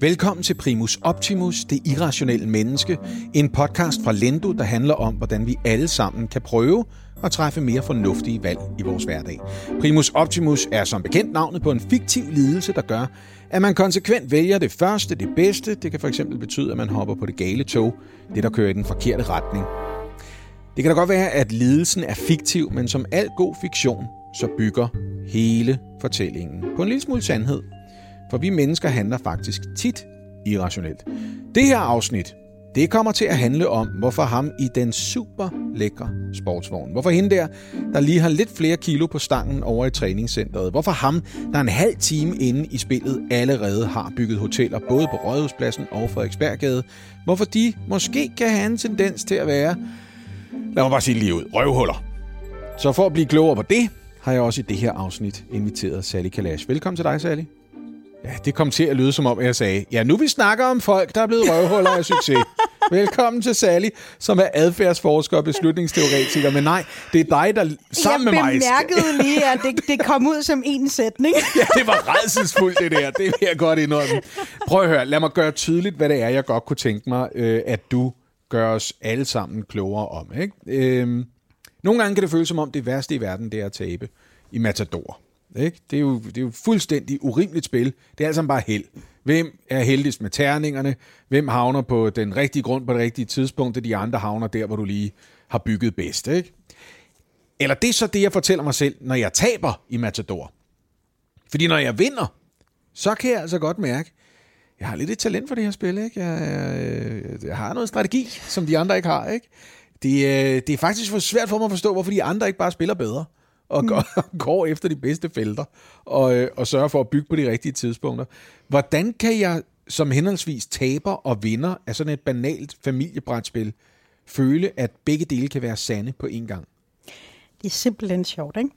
Velkommen til Primus Optimus, det irrationelle menneske. En podcast fra Lendo, der handler om, hvordan vi alle sammen kan prøve at træffe mere fornuftige valg i vores hverdag. Primus Optimus er som bekendt navnet på en fiktiv lidelse, der gør, at man konsekvent vælger det første, det bedste. Det kan fx betyde, at man hopper på det gale tog, det der kører i den forkerte retning. Det kan da godt være, at lidelsen er fiktiv, men som al god fiktion, så bygger hele fortællingen på en lille smule sandhed. For vi mennesker handler faktisk tit irrationelt. Det her afsnit, det kommer til at handle om, hvorfor ham i den super lækre sportsvogn, hvorfor hende der, der lige har lidt flere kilo på stangen over i træningscenteret, hvorfor ham, der en halv time inde i spillet allerede har bygget hoteller både på Rådhuspladsen og Frederiksberggade, hvorfor de måske kan have en tendens til at være, lad mig bare sige det lige ud, røvhuller. Så for at blive klogere på det, har jeg også i det her afsnit inviteret Sally Kalash. Velkommen til dig, Sally. Ja, det kom til at lyde som om, jeg sagde, ja, nu vi snakker om folk, der er blevet røvhuller af succes. Velkommen til Sally, som er adfærdsforsker og beslutningsteoretiker. Men nej, det er dig, der sammen med mig... Jeg bemærkede lige, at det, det kom ud som en sætning. ja, det var redselsfuldt, det der. Det vil jeg godt indrømme. Prøv at høre, lad mig gøre tydeligt, hvad det er, jeg godt kunne tænke mig, øh, at du gør os alle sammen klogere om. Ikke? Øh, nogle gange kan det føles som om, det værste i verden, det er at tabe i Matador. Ikke? Det, er jo, det er jo fuldstændig urimeligt spil. Det er altså bare held. Hvem er heldigst med terningerne? Hvem havner på den rigtige grund på det rigtige tidspunkt, og de andre havner der, hvor du lige har bygget bedst. Ikke? Eller det er så det, jeg fortæller mig selv, når jeg taber i Matador. Fordi når jeg vinder, så kan jeg altså godt mærke, jeg har lidt et talent for det her spil. Ikke? Jeg, jeg, jeg har noget strategi, som de andre ikke har. Ikke? Det, øh, det er faktisk for svært for mig at forstå, hvorfor de andre ikke bare spiller bedre og mm. går, går efter de bedste felter og, øh, og sørger for at bygge på de rigtige tidspunkter. Hvordan kan jeg som henholdsvis taber og vinder af sådan et banalt familiebrætspil føle, at begge dele kan være sande på én gang? Det er simpelthen sjovt, ikke?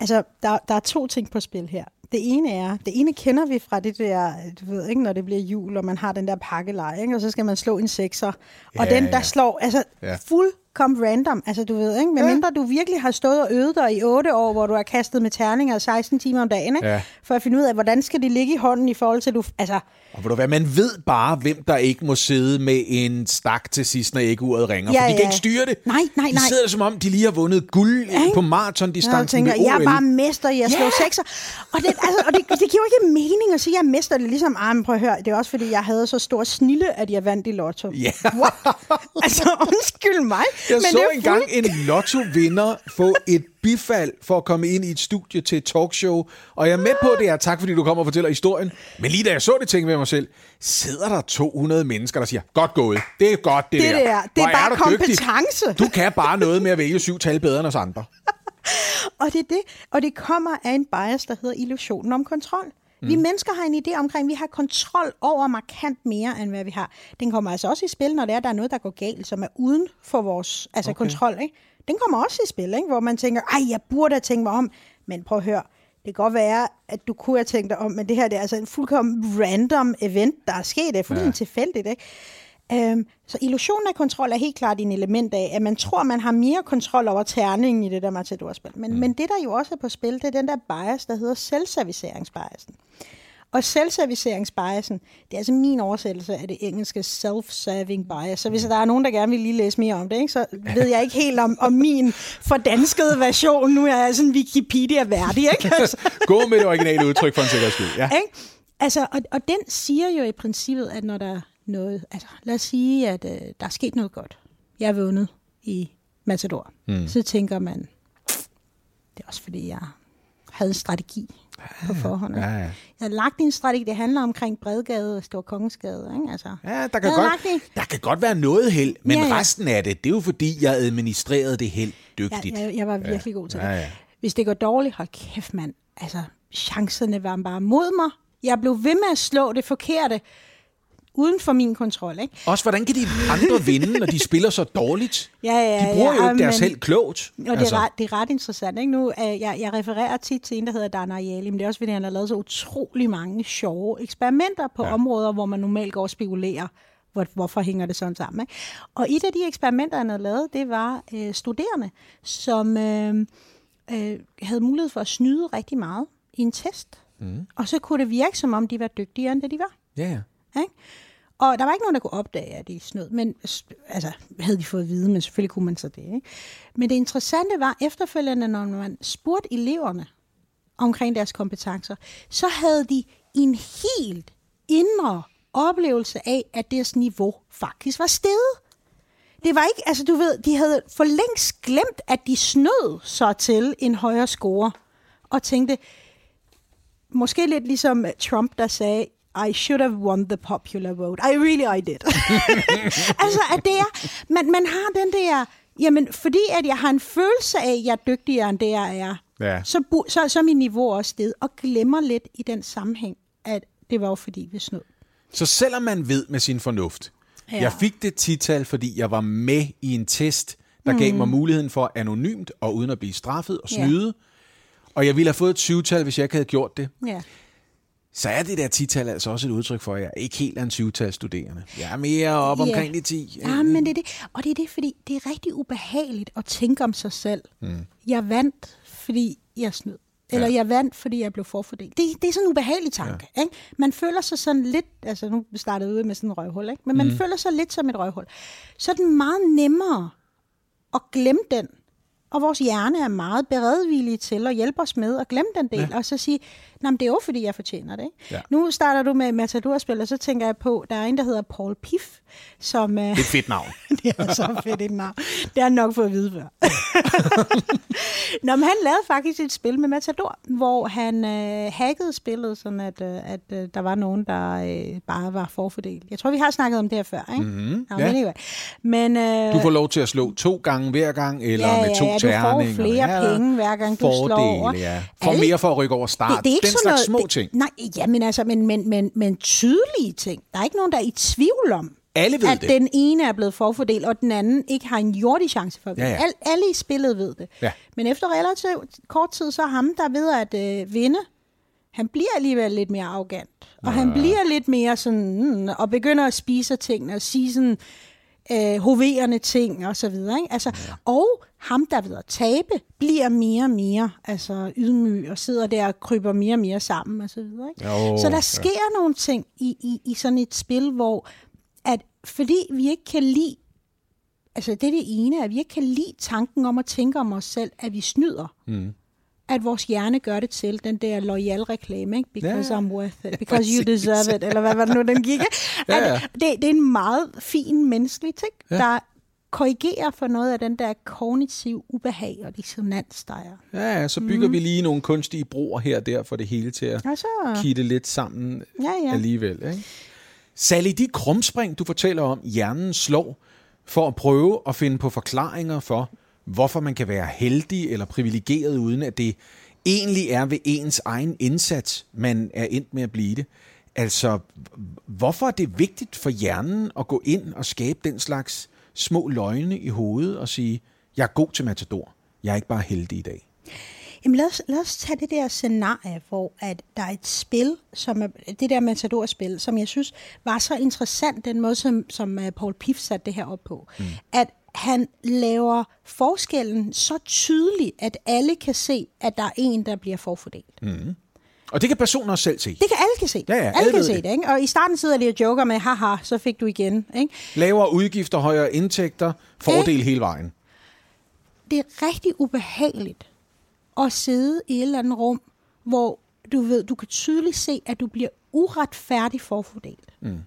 Altså, der, der er to ting på spil her. Det ene er, det ene kender vi fra det der, du ved ikke, når det bliver jul, og man har den der pakkelej, ikke? og så skal man slå en sekser. Ja, og den, der ja. slår altså ja. fuld kom random. Altså, du ved, ikke? Men ja. mindre du virkelig har stået og øvet dig i 8 år, hvor du har kastet med terninger 16 timer om dagen, ikke? Ja. for at finde ud af, hvordan skal de ligge i hånden i forhold til, du... Altså, og ved du hvad, man ved bare, hvem der ikke må sidde med en stak til sidst, når uret ringer. Ja, for de ja. kan ikke styre det. Nej, nej, nej. De sidder som om, de lige har vundet guld ja, på maratondistancen ja, jeg, tænker, jeg er bare mester i at slå sekser. Og, det, altså, og det, det giver jo ikke mening at sige, at jeg er mester. Det ligesom, ah, prøv at høre, det er også fordi, jeg havde så stor snille, at jeg vandt i lotto. Ja. What? Altså, undskyld mig. Jeg men så det engang en lotto-vinder få et bifald for at komme ind i et studie til et talkshow. Og jeg er med på det her. Tak fordi du kommer og fortæller historien. Men lige da jeg så det, tænkte jeg mig selv, sidder der 200 mennesker, der siger, godt gået. Det er godt, det, det der. der. Det er bare er kompetence. Dygtig. Du kan bare noget med at vælge syv tal bedre end os andre. og det er det. Og det kommer af en bias, der hedder illusionen om kontrol. Mm. Vi mennesker har en idé omkring, at vi har kontrol over markant mere, end hvad vi har. Den kommer altså også i spil, når det er, der er noget, der går galt, som er uden for vores altså okay. kontrol. Ikke? Den kommer også i spil, ikke? hvor man tænker, ej, jeg burde have tænkt mig om. Men prøv at høre, det kan godt være, at du kunne have tænkt dig om, men det her det er altså en fuldkommen random event, der er sket. Det er fuldstændig ja. tilfældigt. Ikke? Øhm, så illusionen af kontrol er helt klart en element af, at man tror, man har mere kontrol over terningen i det der matadorspil. Men, mm. men det, der jo også er på spil, det er den der bias, der hedder selvserviceringsbiasen. Og selvserviceringsbiasen, det er altså min oversættelse af det engelske self-serving bias. Så hvis der er nogen, der gerne vil lige læse mere om det, ikke, så ved jeg ikke helt om, om min fordanskede version. Nu er jeg sådan Wikipedia-værdig. Ikke? Altså. Gå med det originale udtryk for en sikkerheds skyld. Ja. Ikke? Altså, og, og den siger jo i princippet, at når der noget, altså lad os sige, at øh, der er sket noget godt. Jeg er vundet i Matador. Mm. Så tænker man, det er også fordi, jeg havde en strategi ja, på forhånd. Ja, ja. Jeg har lagt en strategi, det handler omkring Bredgade og Stor Kongensgade. Ikke? Altså, ja, der kan, godt, der kan godt være noget held, men ja, ja. resten af det, det er jo fordi, jeg administrerede det helt dygtigt. Ja, jeg, jeg var virkelig ja. god til det. Ja, ja. Hvis det går dårligt, hold kæft mand, altså chancerne var bare mod mig. Jeg blev ved med at slå det forkerte uden for min kontrol. Ikke? Også hvordan kan de andre vinde, når de spiller så dårligt? Ja, ja, de bruger ja, jo ikke deres selv klogt. Og altså. det, er altså. ret, det er ret interessant. Ikke? Nu, uh, jeg, jeg refererer tit til en, der hedder Dana Ayali, men det er også fordi, han har lavet så utrolig mange sjove eksperimenter på ja. områder, hvor man normalt går og spekulerer hvor, hvorfor hænger det sådan sammen. Ikke? Og et af de eksperimenter, han havde lavet, det var øh, studerende, som øh, øh, havde mulighed for at snyde rigtig meget i en test. Mm. Og så kunne det virke, som om de var dygtigere, end det de var. Ja, ja. Ikke? Og der var ikke nogen, der kunne opdage, at de snød. Men altså, havde de fået at vide, men selvfølgelig kunne man så det. Ikke? Men det interessante var efterfølgende, når man spurgte eleverne omkring deres kompetencer, så havde de en helt indre oplevelse af, at deres niveau faktisk var steget. Det var ikke, altså du ved, de havde for længst glemt, at de snød så til en højere score, og tænkte, måske lidt ligesom Trump, der sagde, i should have won the popular vote. I really, I did. altså, at det er, man, man har den der, jamen, fordi at jeg har en følelse af, at jeg er dygtigere, end det jeg er, ja. så, så, så er min niveau også sted, og glemmer lidt i den sammenhæng, at det var jo fordi, vi snød. Så selvom man ved med sin fornuft, ja. jeg fik det tital, fordi jeg var med i en test, der mm. gav mig muligheden for anonymt og uden at blive straffet og snyde, ja. og jeg ville have fået et syvtal, hvis jeg ikke havde gjort det. Ja så er det der tital altså også et udtryk for, at jeg ikke helt er en syvtal studerende. Jeg er mere op yeah. omkring de ti. Ja, men det er det. Og det er det, fordi det er rigtig ubehageligt at tænke om sig selv. Mm. Jeg vandt, fordi jeg snød. Eller ja. jeg vandt, fordi jeg blev forfordelt. Det, det er sådan en ubehagelig tanke. Ja. Ikke? Man føler sig sådan lidt, altså nu startede ud med sådan en røvhul, ikke? men man mm. føler sig lidt som et røvhul. Så er det meget nemmere at glemme den, og vores hjerne er meget beredvillig til at hjælpe os med at glemme den del, ja. og så sige, Nå, men det er jo fordi, jeg fortjener det. Ikke? Ja. Nu starter du med Matador-spil, og så tænker jeg på, der er en, der hedder Paul Piff, som... Det er et fedt navn. det er så fedt et navn. Det har nok fået at vide før. Nå, men han lavede faktisk et spil med Matador, hvor han øh, hackede spillet, sådan at, øh, at øh, der var nogen, der øh, bare var forfordelt. Jeg tror, vi har snakket om det her før, ikke? Mm-hmm. Nå, ja. men, men, øh, du får lov til at slå to gange hver gang, eller ja, med to ja, terninger. du får flere ja, penge hver gang, du fordele, slår over. Ja. Alle, mere for at rykke over start. Det, det er ikke Den slags noget, små ting. Det, nej, ja, men, altså, men, men, men, men tydelige ting. Der er ikke nogen, der er i tvivl om, alle ved at det. den ene er blevet forfordelt, og den anden ikke har en jordig chance for at ja, ja. Al, alle i spillet ved det. Ja. Men efter relativt kort tid, så er ham, der ved at øh, vinde, han bliver alligevel lidt mere arrogant. Og ja. han bliver lidt mere sådan, mm, og begynder at spise tingene og sige sådan, øh, hoverende ting og så videre. Ikke? Altså, ja. Og ham, der ved at tabe, bliver mere og mere altså, ydmyg og sidder der og kryber mere og mere sammen og så videre. Ikke? Jo, så der sker ja. nogle ting i, i, i sådan et spil, hvor at fordi vi ikke kan lide, altså det er det ene, at vi ikke kan lide tanken om at tænke om os selv, at vi snyder. Mm at vores hjerne gør det til, den der loyal reklame, ikke? because ja, I'm worth it, because you deserve it, eller hvad var det nu, den gik. ja, ja. Det, det er en meget fin menneskelig ting, ja. der korrigerer for noget af den der kognitiv ubehag og dissonans, der er. Ja, ja så bygger mm. vi lige nogle kunstige broer her og der for det hele til at altså, kitte lidt sammen ja, ja. alligevel. Ikke? Sally, de krumspring, du fortæller om, hjernen slår for at prøve at finde på forklaringer for, hvorfor man kan være heldig eller privilegeret, uden at det egentlig er ved ens egen indsats, man er endt med at blive det. Altså, hvorfor er det vigtigt for hjernen at gå ind og skabe den slags små løgne i hovedet og sige, jeg er god til matador, jeg er ikke bare heldig i dag? Jamen lad os, lad os tage det der scenarie, hvor at der er et spil, som er, det der Matador-spil, som jeg synes var så interessant, den måde, som, som uh, Paul Piff satte det her op på. Mm. At han laver forskellen så tydelig, at alle kan se, at der er en, der bliver forfordelt. Mm. Og det kan personer selv se. Det kan alle kan se. Ja, ja, alle, alle kan se det. Ikke? Og i starten sidder de og joker med, haha, så fik du igen. Ikke? Lavere udgifter, højere indtægter, fordel hele vejen. Det er rigtig ubehageligt at sidde i et eller andet rum, hvor du ved, du kan tydeligt se, at du bliver uretfærdigt forfordelt. Mm.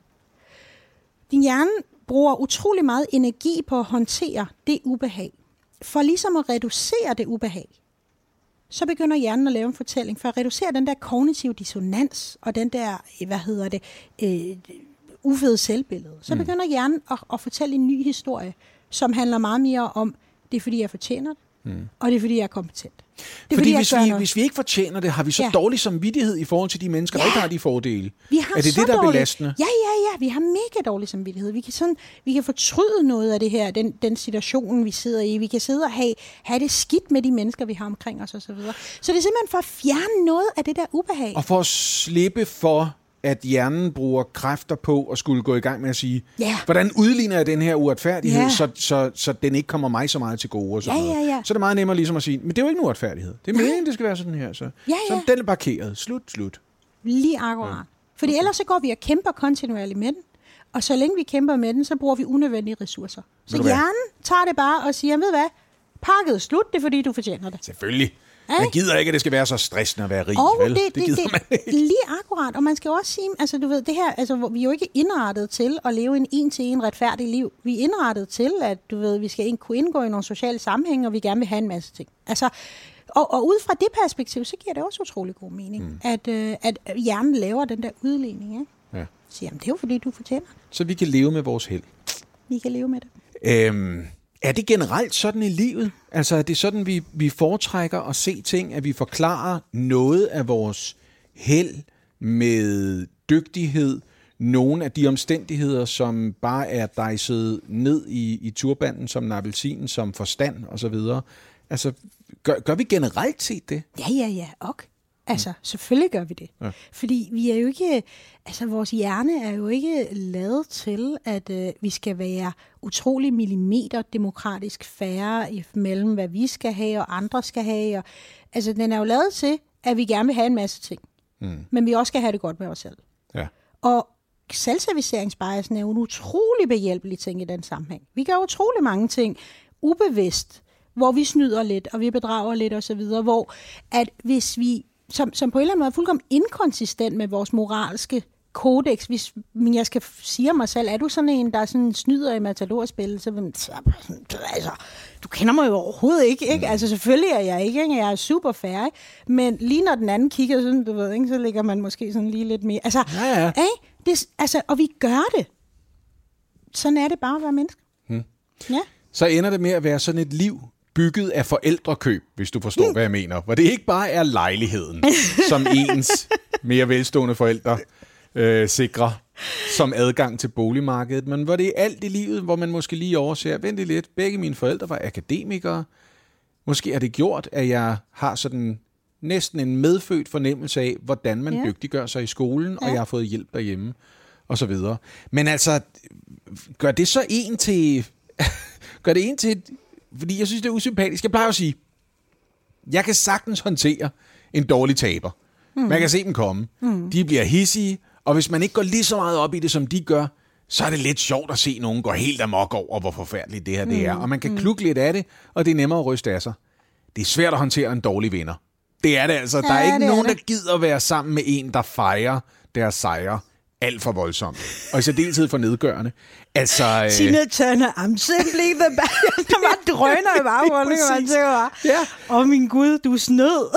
Din hjerne bruger utrolig meget energi på at håndtere det ubehag. For ligesom at reducere det ubehag, så begynder hjernen at lave en fortælling for at reducere den der kognitive dissonans og den der, hvad hedder det, øh, ufede selvbillede. Så mm. begynder hjernen at, at fortælle en ny historie, som handler meget mere om, det er fordi, jeg fortjener det, mm. og det er fordi, jeg er kompetent. Det fordi, hvis, vi, hvis vi ikke fortjener det, har vi så ja. dårlig samvittighed i forhold til de mennesker, ja. der ikke har de fordele. Vi har er det det, der er belastende? Ja, ja, ja. Vi har mega dårlig samvittighed. Vi kan, sådan, vi kan fortryde noget af det her, den, den situation, vi sidder i. Vi kan sidde og have, have det skidt med de mennesker, vi har omkring os osv. Så, videre. så det er simpelthen for at fjerne noget af det der ubehag. Og for at slippe for at hjernen bruger kræfter på at skulle gå i gang med at sige, yeah. hvordan udligner jeg den her uretfærdighed, yeah. så, så, så den ikke kommer mig så meget til gode. Og sådan ja, ja, ja. Så er det meget nemmere ligesom at sige, men det er jo ikke en uretfærdighed. Det er meningen, det skal være sådan her. Så, ja, ja. så den er parkeret. Slut, slut. Lige akkurat. Ja. Fordi okay. ellers så går vi og kæmper kontinuerligt med den. Og så længe vi kæmper med den, så bruger vi unødvendige ressourcer. Så hjernen tager det bare og siger, ved hvad, pakket slut, det er fordi, du fortjener det. Selvfølgelig. Man gider ikke, at det skal være så stressende at være rig, Og vel? det, det, gider det, man ikke. lige akkurat. Og man skal også sige, altså du ved, det her, altså vi er jo ikke indrettet til at leve en en-til-en retfærdig liv. Vi er indrettet til, at du ved, vi skal kunne indgå i nogle sociale sammenhænge, og vi gerne vil have en masse ting. Altså, og, og ud fra det perspektiv, så giver det også utrolig god mening, mm. at, øh, at hjernen laver den der udligning. Ikke? Ja. Så jamen, det er jo fordi, du fortjener det. Så vi kan leve med vores held. Vi kan leve med det. Øhm, er det generelt sådan i livet? Altså er det sådan, vi, vi foretrækker at se ting, at vi forklarer noget af vores held med dygtighed, nogle af de omstændigheder, som bare er dejset ned i, i turbanden som en som forstand osv. Altså, gør, gør vi generelt set det? Ja, ja, ja, ok. Altså, selvfølgelig gør vi det. Ja. Fordi vi er jo ikke, altså vores hjerne er jo ikke lavet til, at øh, vi skal være utrolig millimeter demokratisk færre i- mellem, hvad vi skal have og andre skal have. Og, altså, den er jo lavet til, at vi gerne vil have en masse ting. Mm. Men vi også skal have det godt med os selv. Ja. Og selvserviceringsbiasen er jo en utrolig behjælpelig ting i den sammenhæng. Vi gør utrolig mange ting ubevidst, hvor vi snyder lidt, og vi bedrager lidt osv., hvor at hvis vi, som, som på en eller anden måde er fuldkommen inkonsistent med vores moralske kodex, hvis men jeg skal sige mig selv, er du sådan en, der sådan snyder i matadorspil, så, så altså, du kender mig jo overhovedet ikke, ikke? Altså selvfølgelig er jeg ikke, ikke? jeg er super ikke? men lige når den anden kigger sådan, du ved, ikke? så ligger man måske sådan lige lidt mere, altså, Ja, ja. Ikke? Det, altså, og vi gør det. Sådan er det bare at være menneske. Hmm. Ja. så ender det med at være sådan et liv bygget af forældrekøb, hvis du forstår, hvad jeg mener. Hvor det ikke bare er lejligheden, som ens mere velstående forældre øh, sikrer som adgang til boligmarkedet, men hvor det er alt i livet, hvor man måske lige overser, vent lidt, begge mine forældre var akademikere. Måske har det gjort, at jeg har sådan næsten en medfødt fornemmelse af, hvordan man Ja. ja. dygtiggør sig i skolen, og jeg har fået hjælp derhjemme, og så videre. Men altså, gør det så en til... gør det en til... et- Fordi jeg synes, det er usympatisk. Jeg plejer at sige, jeg kan sagtens håndtere en dårlig taber. Mm. Man kan se dem komme. Mm. De bliver hissige, og hvis man ikke går lige så meget op i det, som de gør, så er det lidt sjovt at se nogen gå helt amok over, hvor forfærdeligt det her mm. det er. Og man kan klukke lidt af det, og det er nemmere at ryste af sig. Det er svært at håndtere en dårlig vinder. Det er det altså. Der er Ja, ikke er nogen, der det. gider være sammen med en, der fejrer deres sejre alt for voldsomt. Og i særdeleshed for nedgørende. Altså, øh, Tina Turner, I'm simply the best. Der var drøner i baggrunden, og man tænker bare, Ja. åh oh, min Gud, du er snød.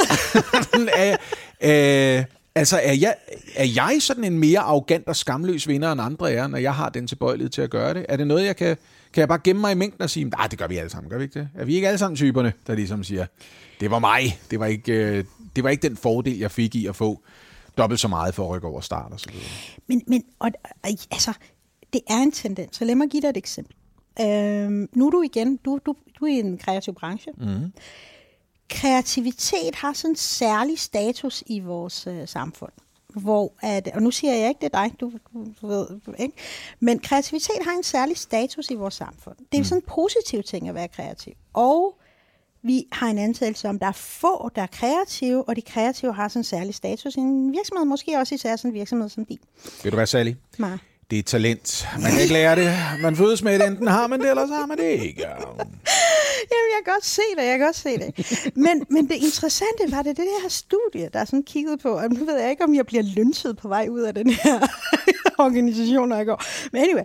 øh, altså, er jeg, er jeg sådan en mere arrogant og skamløs vinder end andre er, når jeg har den tilbøjelighed til at gøre det? Er det noget, jeg kan... Kan jeg bare gemme mig i mængden og sige, nej, det gør vi alle sammen, gør vi ikke det? Er vi ikke alle sammen typerne, der ligesom siger, det var mig, det var ikke, øh, det var ikke den fordel, jeg fik i at få dobbelt så meget for at rykke over start og så videre. Men, men og, altså, det er en tendens. Så lad mig give dig et eksempel. Øhm, nu er du igen, du, du, du er i en kreativ branche. Mm. Kreativitet har sådan en særlig status i vores øh, samfund. Hvor at, og nu siger jeg ikke, det er dig, du, du, du ved, ikke? Men kreativitet har en særlig status i vores samfund. Det er mm. sådan en positiv ting at være kreativ. Og vi har en antagelse om, der er få, der er kreative, og de kreative har sådan en særlig status i en virksomhed, måske også især sådan en virksomhed som din. Ved du hvad, Sally? Nej. Det er talent. Man kan ikke lære det. Man fødes med det. Enten har man det, eller så har man det ikke. Jamen, jeg kan godt se det, jeg kan godt se det. Men, men det interessante var det, det her studie, der er sådan kigget på, og nu ved jeg ikke, om jeg bliver lynchet på vej ud af den her organisation, når jeg går. Men anyway,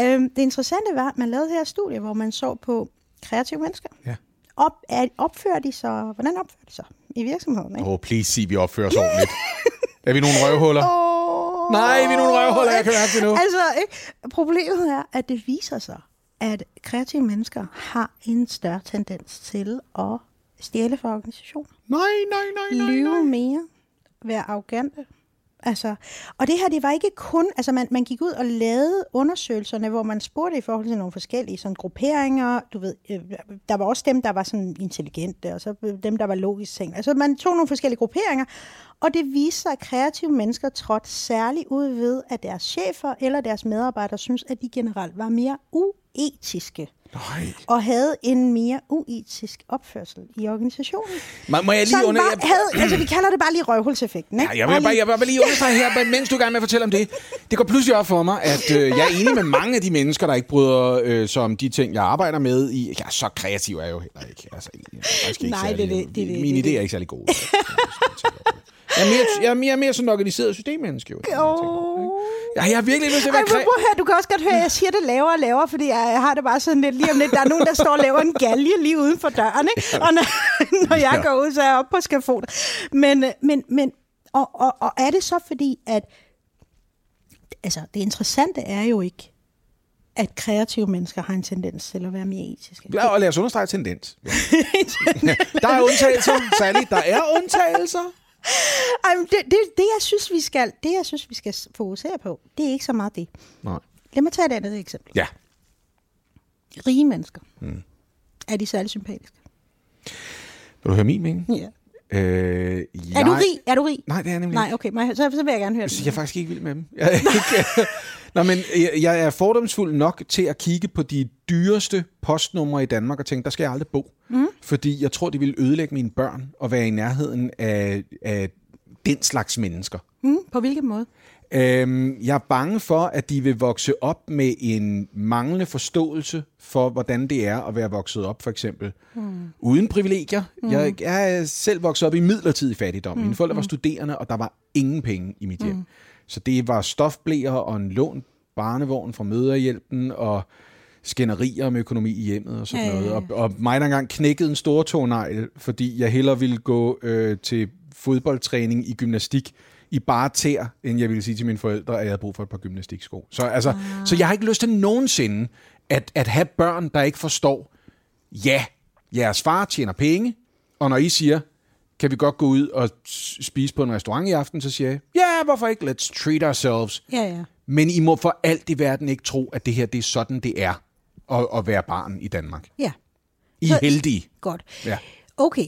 øhm, det interessante var, at man lavede det her studie, hvor man så på kreative mennesker. Ja. Op, er, opfører de så, hvordan opfører de sig i virksomheden? Ikke? Åh, oh, please sig, vi opfører os ordentligt. Er vi nogle røvhuller? Oh, Nej, vi er nogle røvhuller, jeg kan mærke det nu. Altså, ikke? problemet er, at det viser sig, at kreative mennesker har en større tendens til at stjæle fra organisationer. Nej, nej, nej, nej, lyve nej. mere, være arrogante. Altså, og det her, det var ikke kun, altså man, man gik ud og lavede undersøgelserne, hvor man spurgte i forhold til nogle forskellige sådan grupperinger, du ved, øh, der var også dem, der var sådan intelligente, og så øh, dem, der var logisk tænkt. Altså man tog nogle forskellige grupperinger, og det viste sig, at kreative mennesker trådte særligt ud ved, at deres chefer eller deres medarbejdere synes, at de generelt var mere u etiske Nej. og havde en mere uetisk opførsel i organisationen. Må, må jeg lige under... bare havde, altså, vi kalder det bare lige røvhulseffekten, ikke? Ja, jeg vil bare, jeg vil bare lige understrege her, mens du er i gang med at fortælle om det. Det går pludselig op for mig, at øh, jeg er enig med mange af de mennesker, der ikke bryder øh, sig om de ting, jeg arbejder med. I, ja, så kreativ er jeg jo heller ikke. Altså, jeg er ikke Nej, det er særlig, det, det er det, Mine det er idéer er ikke særlig gode. Jeg er mere, jeg er mere, mere sådan organiseret systemmenneske. Jo, Åh. Ja, jeg har virkelig lyst til at Ej, være prøv at høre, du kan også godt høre, at jeg siger det lavere og lavere, fordi jeg, jeg har det bare sådan lidt lige om lidt. Der er nogen, der står og laver en galge lige uden for døren, ikke? Og når, når jeg går ud, så er jeg oppe på skafot. Men, men, men og, og, og er det så fordi, at altså, det interessante er jo ikke, at kreative mennesker har en tendens til at være mere etiske. Ja, og lad os understrege tendens. Ja. Der er undtagelser, særligt. Der er undtagelser. Ej, det, det, det, jeg synes, vi skal, det, jeg synes, vi skal fokusere på, det er ikke så meget det. Nej. Lad mig tage et andet eksempel. Ja. Rige mennesker. Mm. Er de særlig sympatiske? Vil du høre min mening? Ja. Øh, Er jeg... du rig? Er du rig? Nej, det er jeg nemlig Nej, okay, jeg, så, så vil jeg gerne høre Så det. jeg er faktisk ikke vild med dem. Jeg er ikke, Nå, men jeg, jeg er fordomsfuld nok til at kigge på de dyreste postnumre i Danmark og tænke, der skal jeg aldrig bo. Mm. Fordi jeg tror, det ville ødelægge mine børn at være i nærheden af, af den slags mennesker. Mm, på hvilken måde? Øhm, jeg er bange for, at de vil vokse op med en manglende forståelse for, hvordan det er at være vokset op, for eksempel. Mm. Uden privilegier. Mm. Jeg, jeg er selv vokset op i midlertidig fattigdom. Mine forældre var studerende, og der var ingen penge i mit hjem. Mm. Så det var stofblæer og en lån barnevogn fra møderhjælpen, og skænderier om økonomi i hjemmet og sådan Ja, noget. Og, og mig der engang knækkede en stor tårnegl, fordi jeg hellere ville gå øh, til fodboldtræning i gymnastik i bare tær, end jeg ville sige til mine forældre, at jeg havde brug for et par gymnastiksko. Så, altså, ah. så jeg har ikke lyst til nogensinde at, at have børn, der ikke forstår, ja, jeres far tjener penge, og når I siger, kan vi godt gå ud og spise på en restaurant i aften, så siger jeg, ja, hvorfor ikke? Let's treat ourselves. Ja, ja. Men I må for alt i verden ikke tro, at det her det er sådan, det er at, at være barn i Danmark. Ja, I er heldige. godt. Ja. Okay,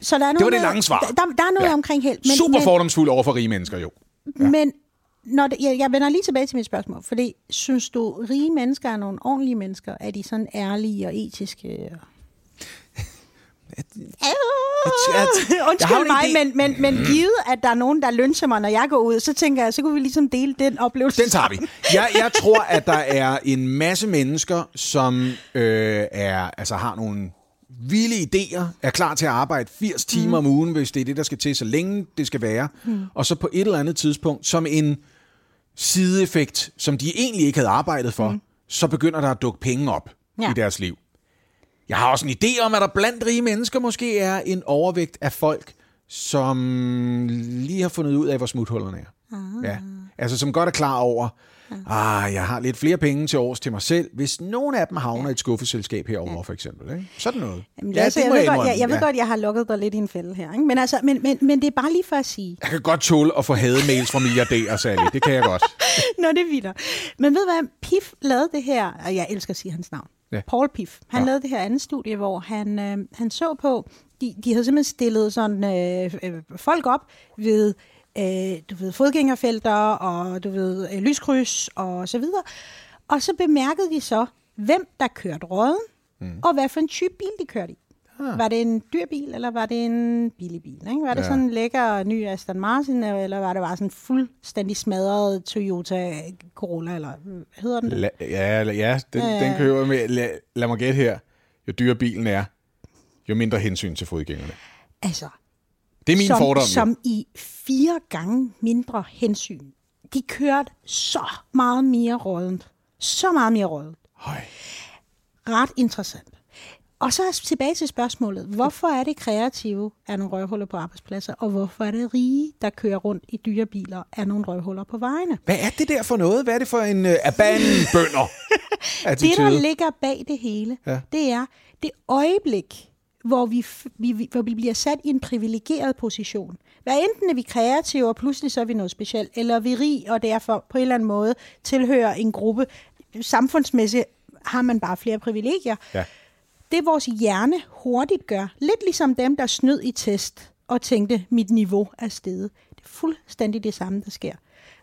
så der er noget, var det lange svar. Der, der, der er noget Ja. ja. omkring held. Men, Super fordomsfuld over for rige mennesker, jo. Men, men når det, jeg, jeg vender lige tilbage til mit spørgsmål, fordi synes du, rige mennesker er nogle ordentlige mennesker? Er de sådan ærlige og etiske? jeg- jeg har Undskyld mig, men, men, men givet, at der er nogen, der lyncher mig, når jeg går ud, så tænker jeg, så kunne vi ligesom dele den oplevelse. Den tager vi. Jeg, jeg tror, at der er en masse mennesker, som øh, er, altså har nogle vilde idéer, er klar til at arbejde 80 timer mm. om ugen, hvis det er det, der skal til, så længe det skal være. Mm. Og så på et eller andet tidspunkt, som en sideeffekt, som de egentlig ikke havde arbejdet for, mm. så begynder der at dukke penge op ja. Ja. i deres liv. Jeg har også en idé om, at der blandt rige mennesker måske er en overvægt af folk, som lige har fundet ud af, hvor smuthullerne er. Ah. Ja. Altså, som godt er klar over, ah, jeg har lidt flere penge til års til mig selv, hvis nogen af dem havner i et skuffeselskab herovre, for eksempel. Ikke? Sådan noget. Jamen, ja, altså, jeg, ved godt, jeg, jeg ved Ja. godt, jeg har lukket dig lidt i en fælde her. Ikke? Men, altså, men, men, men det er bare lige for at sige, Jeg kan godt tåle at få hademails fra milliardærer, Sally. Det kan jeg godt. Nå, det vildt. Men ved du hvad, Pif lavede det her, og jeg elsker at sige hans navn, Ja. ja. Paul Pif. Han Ja. ja. lavede det her andet studie, hvor han, øh, han så på, de, de havde simpelthen stillet sådan, øh, øh, folk op ved, øh, du ved, fodgængerfelter, og du ved, øh, lyskryds, og så videre. Og så bemærkede de så, hvem der kørte råden, mm. og hvad for en type bil de kørte i. Ah. Var det en dyr bil, eller var det en billig bil? Ikke? Var det Ja. sådan en lækker ny Aston Martin, eller var det bare sådan en fuldstændig smadret Toyota Corolla, eller hedder den? det? La, ja, la- ja den, ja, den kører med. Lad, lad mig gætte her. Jo dyrere bilen er, jo mindre hensyn til fodgængerne. Altså, Det er min som, fordom. som i fire gange mindre hensyn. De kørte så meget mere rådent. Så meget mere rådent. Høj. Ret interessant. Og så tilbage til spørgsmålet. Hvorfor er det kreative er nogle røvhuller på arbejdspladser, og hvorfor er det rige, der kører rundt i dyre biler, er nogle røvhuller på vejene? Hvad er det der for noget? Hvad er det for en uh, abandonbønder Det, der ligger bag det hele, ja. det er det øjeblik, hvor vi, vi- hvor vi bliver sat i en privilegeret position. Hvad enten er vi kreative, og pludselig så er vi noget specielt, eller er vi rig, og derfor på en eller anden måde tilhører en gruppe. Samfundsmæssigt har man bare flere privilegier. Ja. Det vores hjerne hurtigt gør, lidt ligesom dem, der snød i test og tænkte, mit niveau er steget. Det er fuldstændig det samme, der sker.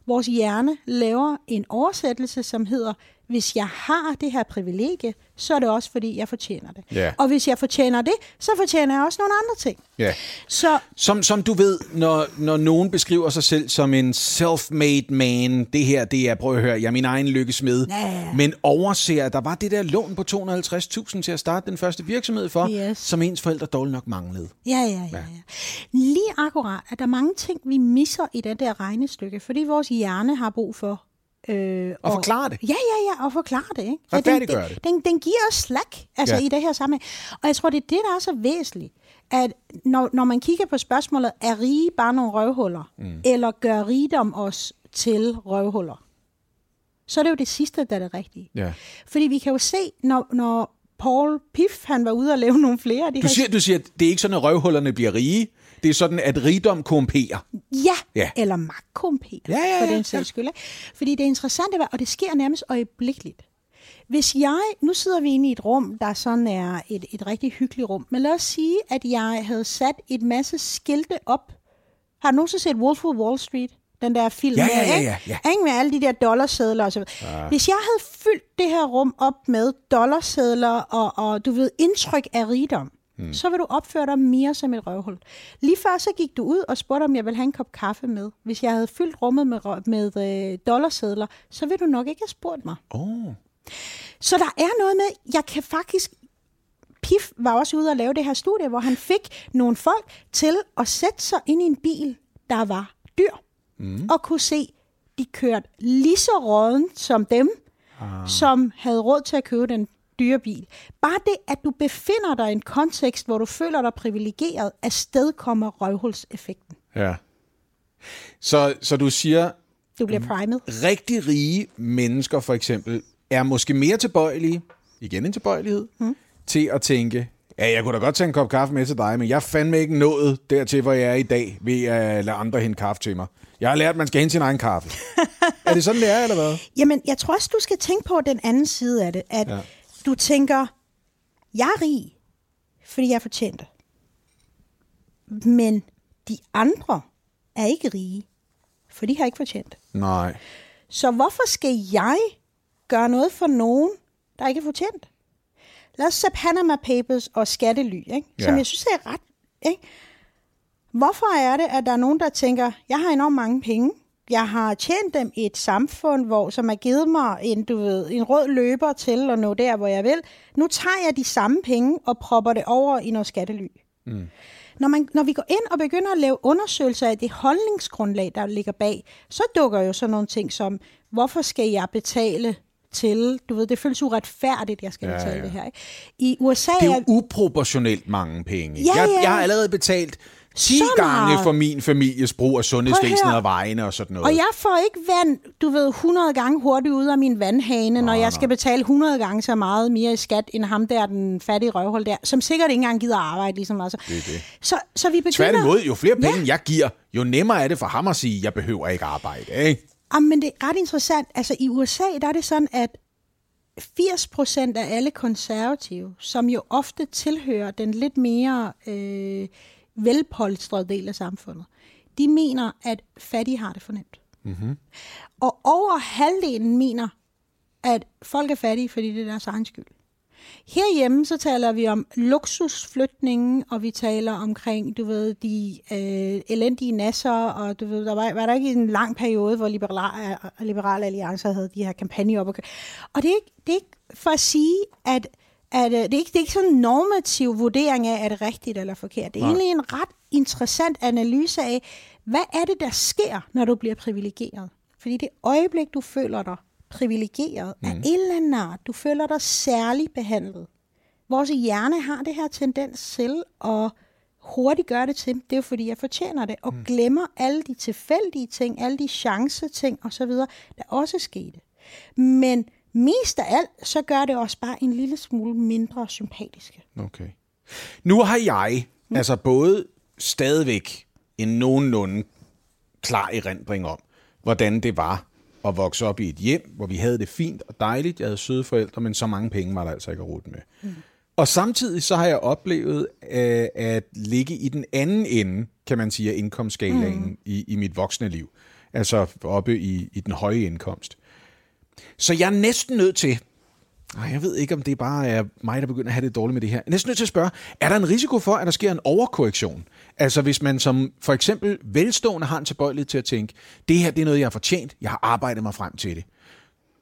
Vores hjerne laver en oversættelse, som hedder, hvis jeg har det her privilegie, så er det også, fordi jeg fortjener det. Ja. Og hvis jeg fortjener det, så fortjener jeg også nogle andre ting. Ja. Så Som, som du ved, når, når nogen beskriver sig selv som en self-made man, det her, det er, prøv at høre, jeg er min egen lykkesmed, Ja. men overser, at der var det der lån på 250.000 til at starte den første virksomhed for, Yes. som ens forældre dårligt nok manglede. Ja, ja, ja, ja. Lige akkurat, at der er mange ting, vi misser i det der regnestykke, fordi vores hjerne har brug for... Øh, Og forklare det. Ja, ja, ja, og forklare det. Ikke? At Retfærdiggøre den, det. Den, den giver os slack altså, Ja. ja. i det her sammenhæng. Og jeg tror, det er det, der er så væsentligt, at når, når man kigger på spørgsmålet, er rige bare nogle røvhuller, mm. eller gør rigdom os til røvhuller? Så er det jo det sidste, der er det rigtige. Ja. Fordi vi kan jo se, når, når Paul Piff, han var ude og lave nogle flere af de Du her siger, du siger, at det er ikke sådan, at røvhullerne bliver rige. Det er sådan, at rigdom korrumperer. Ja, Ja. ja. eller magtkomperer, Ja, ja, for ja, den sags skyld. ikke? Fordi det interessante var, og det sker nærmest øjeblikkeligt. Hvis jeg, nu sidder vi inde i et rum, der sådan er et, et rigtig hyggeligt rum, men lad os sige, at jeg havde sat et masse skilte op. Har du nogensinde set Wolf of Wall Street? Den der film Ja, ja, ja, ikke? ja, ja. Ikke med alle de der dollarsedler og så videre. Ja. Hvis jeg havde fyldt det her rum op med dollarsedler og, og du ved, indtryk af rigdom, hmm. så vil du opføre dig mere som et røvhul. Lige før så gik du ud og spurgte, om jeg ville have en kop kaffe med. Hvis jeg havde fyldt rummet med, med øh, dollarsedler, så vil du nok ikke have spurgt mig. Oh. Så der er noget med, jeg kan faktisk... Pif var også ude og lave det her studie, hvor han fik nogle folk til at sætte sig ind i en bil, der var dyr, mm. og kunne se, de kørte lige så råden som dem, ah. som havde råd til at købe den dyre bil. Bare det, at du befinder dig i en kontekst, hvor du føler dig privilegeret, afsted kommer røvhulseffekten. Ja. Så, så du siger, Du bliver primet. rigtig rige mennesker for eksempel, er måske mere tilbøjelige, igen en tilbøjelighed, mm. til at tænke, ja, jeg kunne da godt tage en kop kaffe med til dig, men jeg fandme ikke nået dertil, hvor jeg er i dag, ved at lade andre hente kaffe til mig. Jeg har lært, at man skal hente sin egen kaffe. er det sådan, det er, eller hvad? Jamen, jeg tror også, du skal tænke på den anden side af det, at Ja. Du tænker, jeg er rig, fordi jeg fortjente. Men de andre er ikke rige, for de har ikke fortjent. Nej. Så hvorfor skal jeg gøre noget for nogen, der ikke er fortjent? Lad os se Panama Papers og skattely, ikke? som Ja. jeg synes er ret. Ikke? Hvorfor er det, at der er nogen, der tænker, jeg har enormt mange penge, jeg har tjent dem i et samfund, hvor, som har givet mig en, du ved, en rød løber til at nå der, hvor jeg vil. Nu tager jeg de samme penge og propper det over i noget skattely. Mm. Når, man, når vi går ind og begynder at lave undersøgelser af det holdningsgrundlag, der ligger bag, så dukker jo sådan nogle ting som, hvorfor skal jeg betale til, du ved, det føles uretfærdigt, jeg skal Ja, betale ja. det her. Ikke? I USA Det er er, jo uproportionelt mange penge. Ja, jeg, ja. jeg har allerede betalt 10 Så gange meget. for min families brug af sundhedsvæsenet og vejene og sådan noget. og jeg får ikke vand, du ved, 100 gange hurtigt ud af min vandhane, når jeg skal betale 100 gange så meget mere i skat, end ham der, den fattige røvhul der, som sikkert ikke engang gider arbejde lige så meget. Så, Det er det. så, så vi begynder... Tværtimod, jo flere penge Ja. jeg giver, jo nemmere er det for ham at sige, jeg behøver ikke arbejde. Ikke? Jamen, men det er ret interessant. Altså, i USA, der er det sådan, at 80 procent af alle konservative, som jo ofte tilhører den lidt mere øh, velpolstrede del af samfundet, de mener, at fattige har det fornemt. Mm-hmm. Og over halvdelen mener, at folk er fattige, fordi det er deres egen skyld. Herhjemme så taler vi om luksusflytningen, og vi taler omkring, du ved, de øh, elendige nasser, og du ved, der var, var der ikke en lang periode, hvor Liberale, Liberale Alliancer havde de her kampagner op. Og, og det, er ikke, det er ikke for at sige, at, at øh, det, er ikke, det er ikke sådan en normativ vurdering af, er det rigtigt eller forkert. Det er Nej. egentlig en ret interessant analyse af, hvad er det, der sker, når du bliver privilegeret? Fordi det øjeblik, du føler dig privilegeret mm. af en eller anden art, du føler dig særligt behandlet. Vores hjerne har det her tendens til at hurtigt gøre det til, det er jo fordi, jeg fortjener det, og mm. glemmer alle de tilfældige ting, alle de chanceting osv., der også skete. Men mest af alt, så gør det også bare en lille smule mindre sympatiske. Okay. Nu har jeg mm. altså både stadigvæk en nogenlunde klar erindring om, hvordan det var at vokse op i et hjem, hvor vi havde det fint og dejligt. Jeg havde søde forældre, men så mange penge var der altså ikke rute med. Mm. Og samtidig så har jeg oplevet øh, at ligge i den anden ende, kan man sige, af indkomstskalaen mm. i, i mit voksne liv. altså oppe i, i den høje indkomst. Så jeg er næsten nødt til, Nej, jeg ved ikke, om det bare er mig, der begynder at have det dårligt med det her. Jeg er næsten nødt til at spørge, er der en risiko for, at der sker en overkorrektion? Altså hvis man som for eksempel velstående har en tilbøjelighed til at tænke, det her det er noget, jeg har fortjent, jeg har arbejdet mig frem til det.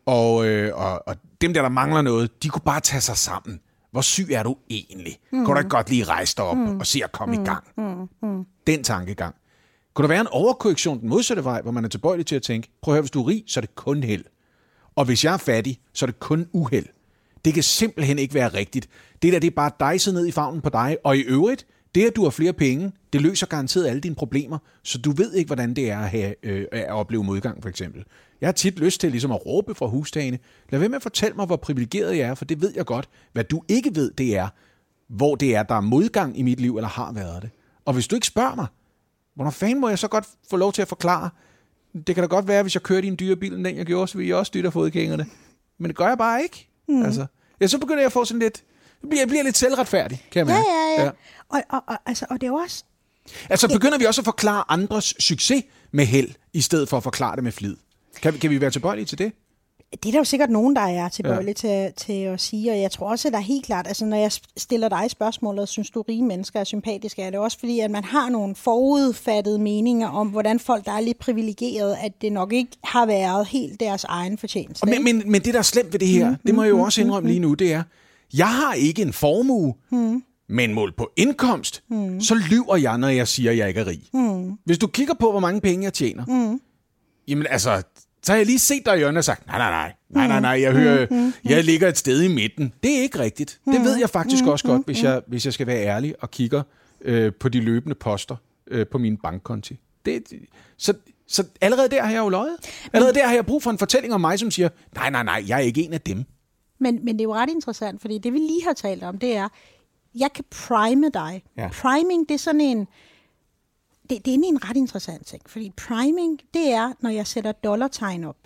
Og, øh, og, og dem der, der mangler noget, de kunne bare tage sig sammen. Hvor syg er du egentlig? Mm. Kunne du ikke godt lige rejse dig op mm. og se at komme mm. i gang? Mm. Mm. Den tankegang. Kunne der være en overkorrektion den modsatte vej, hvor man er tilbøjelig til at tænke, prøv at høre, hvis du er rig, så er det kun held. Og hvis jeg er fattig, så er det kun uheld. Det kan simpelthen ikke være rigtigt. Det der, det er bare dejset ned i favnen på dig. Og i øvrigt, det at du har flere penge, det løser garanteret alle dine problemer, så du ved ikke, hvordan det er at, have, øh, at opleve modgang, for eksempel. Jeg har tit lyst til ligesom at råbe fra hustagene, lad være med at fortælle mig, hvor privilegeret jeg er, for det ved jeg godt. Hvad du ikke ved, det er, hvor det er, der er modgang i mit liv, eller har været det. Og hvis du ikke spørger mig, hvornår fanden må jeg så godt få lov til at forklare? Det kan da godt være, hvis jeg kørte i en dyre bil, end den jeg gjorde, så ville jeg også dytte fodgængerne. Men det gør jeg bare ikke. Mm. Altså, ja, så begynder jeg at få sådan lidt... Jeg bliver lidt selvretfærdig, kan mærke. Ja, ja, ja. ja. Og, og, og, altså, og det er jo også... Altså begynder vi også at forklare andres succes med held, i stedet for at forklare det med flid. Kan, kan vi være tilbøjelige til det? Det er der jo sikkert nogen, der er tilbøjelige ja. til, til at sige, og jeg tror også, at der er helt klart, altså når jeg stiller dig spørgsmålet, synes du rige mennesker er sympatiske, er det også fordi, at man har nogle forudfattede meninger om, hvordan folk, der er lidt privilegerede, at det nok ikke har været helt deres egen fortjeneste. Men, men, men det, der er slemt ved det her, mm, det må jeg jo mm, også indrømme mm, lige nu, det er, jeg har ikke en formue, mm. men mål på indkomst, mm. så lyver jeg, når jeg siger, at jeg ikke er rig. Mm. Hvis du kigger på, hvor mange penge jeg tjener, mm. jamen altså, så har jeg lige set dig i hjørnet og sagt, nej, nej, nej, nej, nej, nej, jeg hører, jeg ligger et sted i midten. Det er ikke rigtigt. Det ved jeg faktisk også godt, hvis jeg, hvis jeg skal være ærlig og kigger øh, på de løbende poster øh, på min bankkonti. Det, så, så allerede der har jeg jo løjet. Allerede der har jeg brug for en fortælling om mig, som siger, nej, nej, nej, jeg er ikke en af dem. Men, men det er jo ret interessant, fordi det vi lige har talt om, det er, jeg kan prime dig. Ja. Priming, det er sådan en, det, det er en ret interessant ting, fordi priming, det er, når jeg sætter dollartegn op.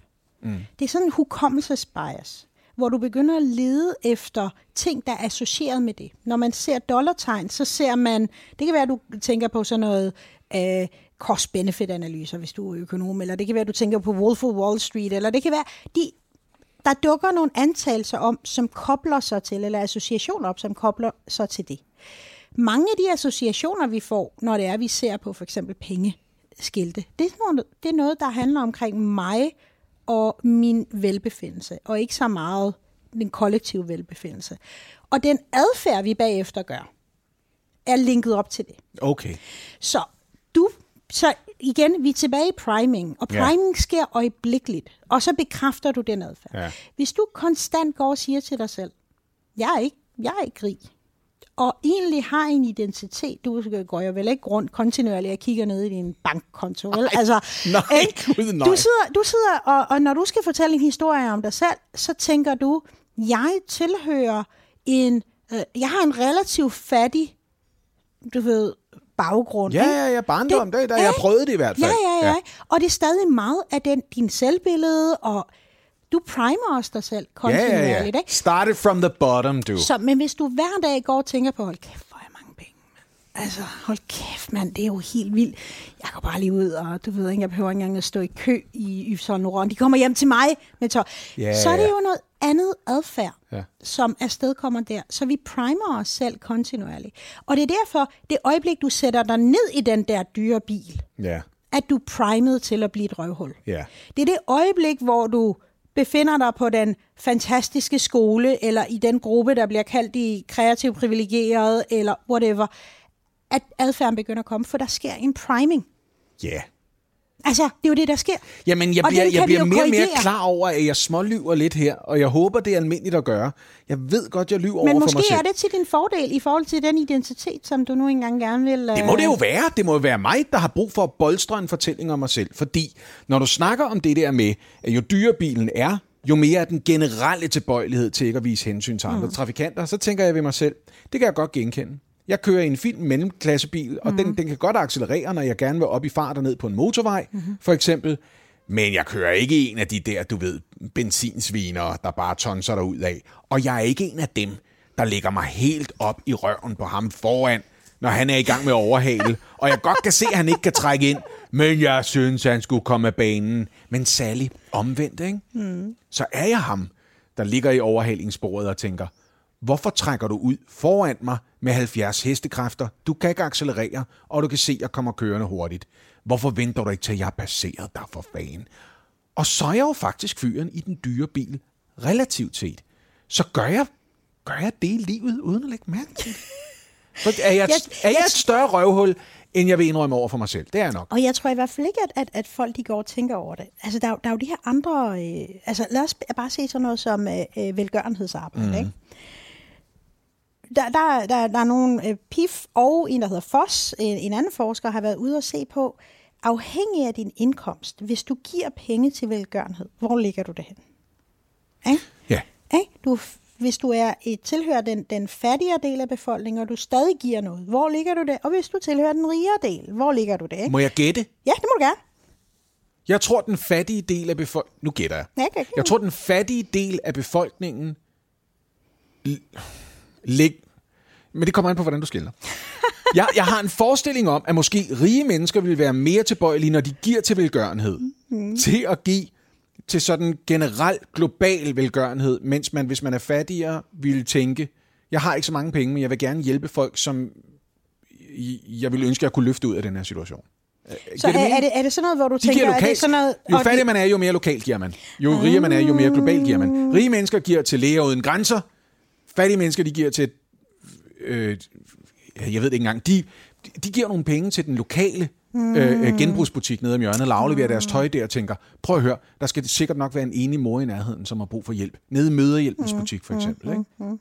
Mm. Det er sådan en hukommelsesbias, hvor du begynder at lede efter ting, der er associeret med det. Når man ser dollartegn, så ser man, det kan være, at du tænker på sådan noget øh, cost-benefit-analyser, hvis du er økonom, eller det kan være, at du tænker på Wolf of Wall Street, eller det kan være, de, der dukker nogle antagelser om, som kobler sig til, eller associationer op, som kobler sig til det. Mange af de associationer, vi får, når det er, vi ser på for eksempel pengeskilte, det er, noget, det er noget, der handler omkring mig og min velbefindelse, og ikke så meget den kollektive velbefindelse. Og den adfærd, vi bagefter gør, er linket op til det. Okay. Så du, så igen, vi er tilbage i priming, og priming ja. sker øjeblikkeligt, og så bekræfter du den adfærd. Ja. Hvis du konstant går og siger til dig selv, jeg er ikke, jeg er ikke rig, og egentlig har en identitet. Du går jo vel ikke rundt kontinuerligt og kigger ned i din bankkonto. Vel? Altså, nej, ikke? Nej. Du sidder, du sidder og, og når du skal fortælle en historie om dig selv, så tænker du, jeg tilhører en, øh, jeg har en relativt fattig, du ved, baggrund. Ja, ja, ja, barndom, det, det, der, jeg prøvede det i hvert fald. Ja, ja, ja, ja. Og det er stadig meget af den, din selvbillede og du primer også dig selv kontinuerligt. Ja, ja, ja. Ikke? Started from the bottom, du. Så, men hvis du hver dag går og tænker på, hold kæft, hvor er mange penge, man. Altså, hold kæft, mand, det er jo helt vildt. Jeg går bare lige ud, og du ved ikke, jeg behøver ikke engang at stå i kø i Yves Laurent. De kommer hjem til mig med tøj. Ja, så er det ja. jo noget andet adfærd, ja. som afsted kommer der. Så vi primer os selv kontinuerligt. Og det er derfor, det øjeblik, du sætter dig ned i den der dyre bil, ja. at du primet til at blive et røvhul. Ja. Det er det øjeblik, hvor du befinder dig på den fantastiske skole, eller i den gruppe, der bliver kaldt de kreative privilegerede, eller whatever, at adfærden begynder at komme, for der sker en priming. Ja. Yeah. Altså, det er jo det, der sker. Jamen, jeg bliver, jeg bliver mere og mere klar over, at jeg smålyver lidt her, og jeg håber, det er almindeligt at gøre. Jeg ved godt, jeg lyver over for mig selv. Men måske er det til din fordel i forhold til den identitet, som du nu engang gerne vil... Det må det jo være. Det må jo være mig, der har brug for at bolstre en fortælling om mig selv. Fordi når du snakker om det der med, at jo dyrere bilen er, jo mere er den generelle tilbøjelighed til ikke at vise hensyn til andre mm. trafikanter, så tænker jeg ved mig selv, det kan jeg godt genkende. Jeg kører i en fin mellemklassebil, og mm. den, den kan godt accelerere, når jeg gerne vil op i fart og ned på en motorvej, mm. for eksempel. Men jeg kører ikke en af de der, du ved, benzinsviner, der bare tonser der ud af. Og jeg er ikke en af dem, der lægger mig helt op i røven på ham foran, når han er i gang med at overhale. Og jeg godt kan se, at han ikke kan trække ind, Men jeg synes, han skulle komme af banen. Men Sally, omvendt, ikke? Mm. Så er jeg ham, der ligger i overhalingssporet og tænker, hvorfor trækker du ud foran mig med 70 hestekræfter? Du kan ikke accelerere, og du kan se, at jeg kommer kørende hurtigt. Hvorfor venter du ikke til, jeg har passeret dig for fanden? Og så er jeg jo faktisk fyren i den dyre bil, relativt set. Så gør jeg, gør jeg det i livet, uden at lægge mærke til det. For er jeg, et, er jeg et større røvhul, end jeg vil indrømme over for mig selv? Det er jeg nok. Og jeg tror i hvert fald ikke, at, at, at folk de går og tænker over det. Altså, der, er der er jo de her andre... Øh, altså, lad os bare se sådan noget som øh, øh, velgørenhedsarbejde, mm. ikke? Der, der, der, der er nogle øh, PIF og en, der hedder Foss, en, en anden forsker, har været ude og se på, afhængig af din indkomst, hvis du giver penge til velgørenhed, hvor ligger du det hen? Ikke? Ja. Ikke? Du, hvis du er et tilhører den, den fattigere del af befolkningen, og du stadig giver noget, hvor ligger du det? Og hvis du tilhører den rigere del, hvor ligger du det? Ikke? Må jeg gætte? Ja, det må du gerne. Jeg tror, den fattige del af befolkningen... Nu gætter jeg. Ja, okay. Jeg tror, den fattige del af befolkningen... Lig... Men det kommer an på, hvordan du skiller. Jeg, jeg har en forestilling om, at måske rige mennesker vil være mere tilbøjelige, når de giver til velgørenhed, mm. til at give til sådan generel global velgørenhed, mens man, hvis man er fattigere, ville tænke, jeg har ikke så mange penge, men jeg vil gerne hjælpe folk, som jeg ville ønske, jeg kunne løfte ud af den her situation. Så Giver det er, er, det, er det sådan noget, hvor du De tænker, er det lokalt. sådan noget... Jo fattigere man er, jo mere lokalt giver man. Jo rigere man er, jo mere globalt giver man. Rige mennesker giver til læger uden grænser. Fattige mennesker, de giver til... Øh, jeg ved det ikke engang. De, de giver nogle penge til den lokale øh, øh, genbrugsbutik nede om hjørnet, eller afleverer deres tøj der og tænker, prøv at høre, der skal sikkert nok være en enig mor i nærheden, som har brug for hjælp. Nede i Møderhjælpens butik, for eksempel. Ikke?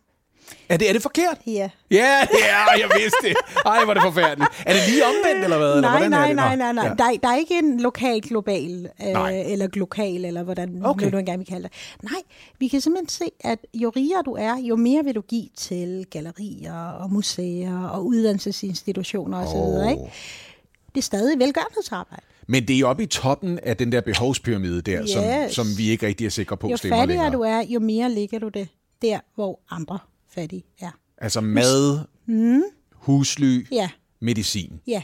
Er, det, er det forkert? Ja. Ja, ja, jeg vidste det. Ej, hvor er det forfærdeligt. Er det lige omvendt, eller hvad? eller Nej, er nej, det? nej, nej, nej. ja. Der, er- der er ikke en lokal global, Nej. øh, eller glokal, eller hvordan Okay. nu engang vi kalder det. Nej, vi kan simpelthen se, at jo rigere du er, jo mere vil du give til gallerier og museer og uddannelsesinstitutioner osv. Oh. Ikke? Det er stadig velgørenhedsarbejde. Men det er oppe i toppen af den der behovspyramide der, som, Yes. som vi ikke rigtig er sikre på Jo fattigere længere. du er, jo mere ligger du det der, hvor andre fattige er. Altså mad, mm. husly, Ja, medicin. ja.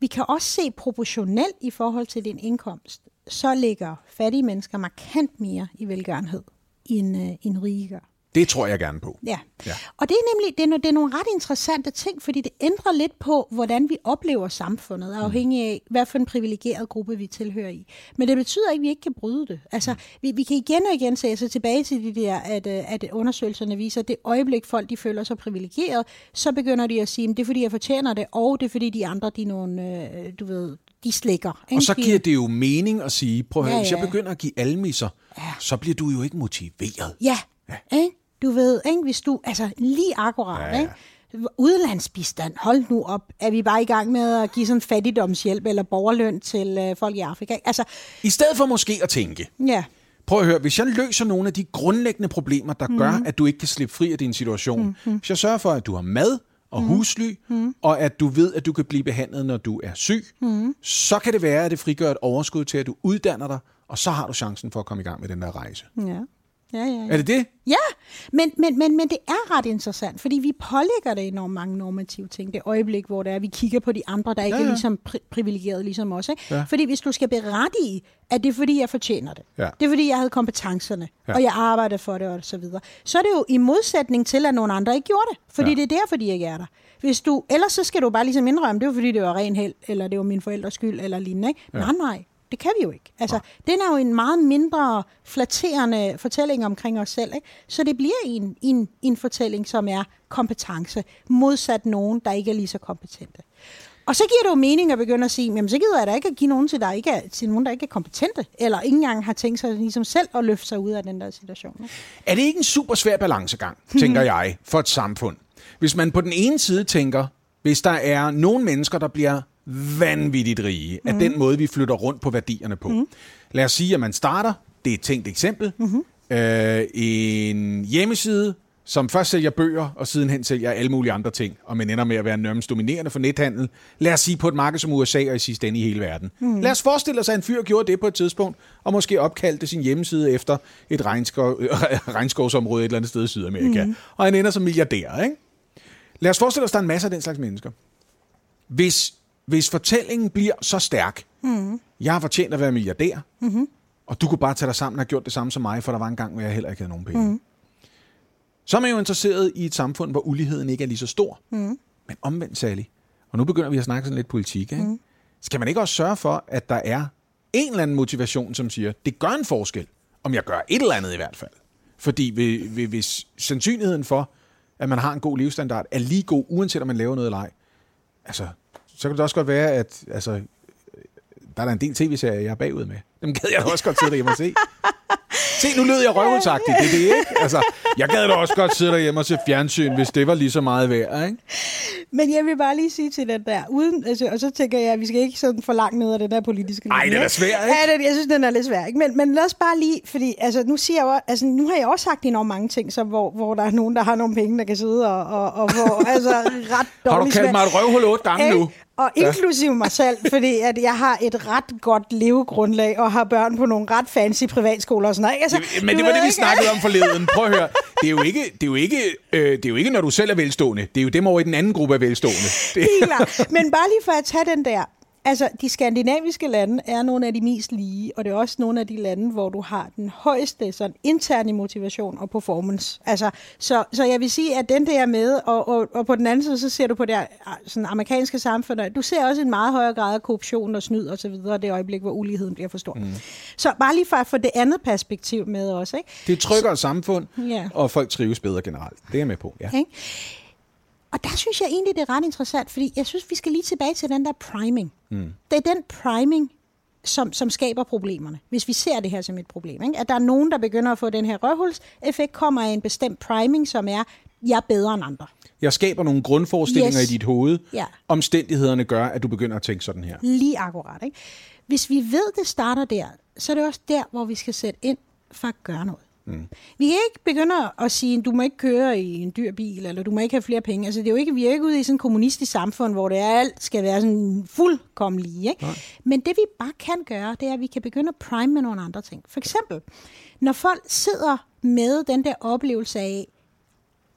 Vi kan også se proportionelt i forhold til din indkomst, så ligger fattige mennesker markant mere i velgørenhed, end, øh, end rige gør. Det tror jeg gerne på. Ja. Ja. Og det er nemlig det er, no- det er nogle ret interessante ting, fordi det ændrer lidt på, hvordan vi oplever samfundet, afhængig af, hvad for en privilegeret gruppe vi tilhører i. Men det betyder ikke, at vi ikke kan bryde det. Altså, vi, vi kan igen og igen se så tilbage til det der, at, øh, at undersøgelserne viser, at det øjeblik, folk de føler sig privilegeret, så begynder de at sige, at det er fordi, jeg fortjener det, og det er fordi, de andre, de er nogle, øh, du ved, de slikker. Og så ikke? giver det jo mening at sige, prøv at høre, Ja, hvis jeg ja. begynder at give almisser, så bliver du jo ikke motiveret. Ja, ja. Ikke? Du ved, ikke? hvis du, altså lige akkurat, Ja, ja, ikke? Udlandsbistand, hold nu op. Er vi bare i gang med at give sådan fattigdomshjælp eller borgerløn til øh, folk i Afrika? Altså, I stedet for måske at tænke, ja. prøv at høre, hvis jeg løser nogle af de grundlæggende problemer, der gør, Mhm. at du ikke kan slippe fri af din situation, hvis jeg sørger for, at du har mad og husly, og at du ved, at du kan blive behandlet, når du er syg, så kan det være, at det frigør et overskud til, at du uddanner dig, og så har du chancen for at komme i gang med den der rejse. Ja. Ja, ja, ja. Er det det? Ja, men, men, men, men det er ret interessant, fordi vi pålægger det enormt mange normative ting. Det øjeblik, hvor det er, vi kigger på de andre, der ikke Ja, ja, er ligesom pri- privilegeret ligesom os. Ikke? Ja. Fordi hvis du skal berettige, at det er fordi, jeg fortjener det. Ja. Det er fordi, jeg havde kompetencerne, Ja. og jeg arbejdede for det og så videre. Så er det jo i modsætning til, at nogle andre ikke gjorde det. Fordi ja. det er derfor, de ikke er der. Hvis du, ellers så skal du bare ligesom indrømme, det var fordi, det var ren held, eller det var min forældres skyld, eller lignende. Ikke? Ja. Nej, nej. Det kan vi jo ikke. Altså, den er jo en meget mindre flatterende fortælling omkring os selv. Ikke? Så det bliver en, en, en fortælling, som er kompetence, modsat nogen, der ikke er lige så kompetente. Og så giver det jo mening at begynde at sige, jamen så gider jeg da ikke at give nogen til, der ikke er, til nogen, der ikke er kompetente, eller ikke engang har tænkt sig ligesom selv at løfte sig ud af den der situation. Ikke? Er det ikke en super svær balancegang, tænker jeg, for et samfund? Hvis man på den ene side tænker, hvis der er nogle mennesker, der bliver vanvittigt rige af den måde, vi flytter rundt på værdierne på. Lad os sige, at man starter, det er et tænkt eksempel, øh, en hjemmeside, som først sælger bøger, og sidenhen sælger alle mulige andre ting, og man ender med at være nærmest dominerende for nethandel. Lad os sige på et marked som USA og i sidste ende i hele verden. Mm. Lad os forestille os, at en fyr gjorde det på et tidspunkt, og måske opkaldte sin hjemmeside efter et regnskov, regnskovsområde et eller andet sted i Sydamerika. Mm. Og han ender som milliardær, ikke? Lad os forestille os, at der er en masse af den slags mennesker. Hvis, hvis fortællingen bliver så stærk, Mm. Jeg har fortjent at være milliardær, mm-hmm. og du kunne bare tage dig sammen og have gjort det samme som mig, for der var en gang, hvor jeg heller ikke havde nogen penge. Mm. Så er man jo interesseret i et samfund, hvor uligheden ikke er lige så stor. Mm. Men omvendt, Sally, og nu begynder vi at snakke sådan lidt politik, ikke? Mm. skal man ikke også sørge for, at der er en eller anden motivation, som siger, det gør en forskel, om jeg gør et eller andet i hvert fald. Fordi hvis sandsynligheden for, at man har en god levestandard, er lige god, uanset om man laver noget eller ej, altså, så kan det også godt være, at altså, der er der en del tv-serier, jeg er bagud med. Dem gad jeg da også godt sidde derhjemme og se. Se, nu lød jeg røvhulsagtigt, det er det, ikke? Altså, jeg gad da også godt sidde derhjemme og se fjernsyn, hvis det var lige så meget værd, ikke? Men jeg vil bare lige sige til den der, uden, altså, og så tænker jeg, at vi skal ikke sådan for langt ned af den der politiske Nej, det er svært, ikke? Ja, det, jeg synes, den er lidt svær, ikke? Men, men lad os bare lige, fordi altså, nu, siger jeg jo, altså, nu har jeg også sagt enormt mange ting, så, hvor, hvor der er nogen, der har nogle penge, der kan sidde og, og, og hvor, altså, ret Har du kaldt mig et røvhul otte gange nu? Og inklusive mig selv, fordi at jeg har et ret godt levegrundlag og har børn på nogle ret fancy privatskoler og sådan noget. Altså, Men det var det, vi snakkede om forleden. Prøv at høre. Det er jo ikke, det er jo ikke, øh, det er jo ikke når du selv er velstående. Det er jo dem over i den anden gruppe af velstående. Det. Men bare lige for at tage den der. Altså, de skandinaviske lande er nogle af de mest lige, og det er også nogle af de lande, hvor du har den højeste sådan, interne motivation og performance. Altså, så, så jeg vil sige, at den der med, og, og, og på den anden side, så ser du på det sådan, amerikanske samfund, du ser også en meget højere grad af korruption og snyd og så videre, det øjeblik, hvor uligheden bliver for stor. Mm. Så bare lige for at få det andet perspektiv med også. Ikke? Det er tryggere samfund, ja. og folk trives bedre generelt. Det er jeg med på, ja. Okay. Og der synes jeg egentlig, det er ret interessant, fordi jeg synes, vi skal lige tilbage til den der priming. Mm. Det er den priming, som, som skaber problemerne, hvis vi ser det her som et problem. Ikke? At der er nogen, der begynder at få den her røvhulseffekt, kommer af en bestemt priming, som er, jeg er bedre end andre. Jeg skaber nogle grundforestillinger yes. i dit hoved. Ja. Omstændighederne gør, at du begynder at tænke sådan her. Lige akkurat. Ikke? Hvis vi ved, det starter der, så er det også der, hvor vi skal sætte ind for at gøre noget. Mm. Vi kan ikke begynde at sige, du må ikke køre i en dyr bil, eller du må ikke have flere penge. Altså, det er jo ikke, vi ikke ude i sådan et kommunistisk samfund, hvor det er, alt skal være sådan fuldkommen lige. Ikke? Men det vi bare kan gøre, det er, at vi kan begynde at prime med nogle andre ting. For eksempel, når folk sidder med den der oplevelse af,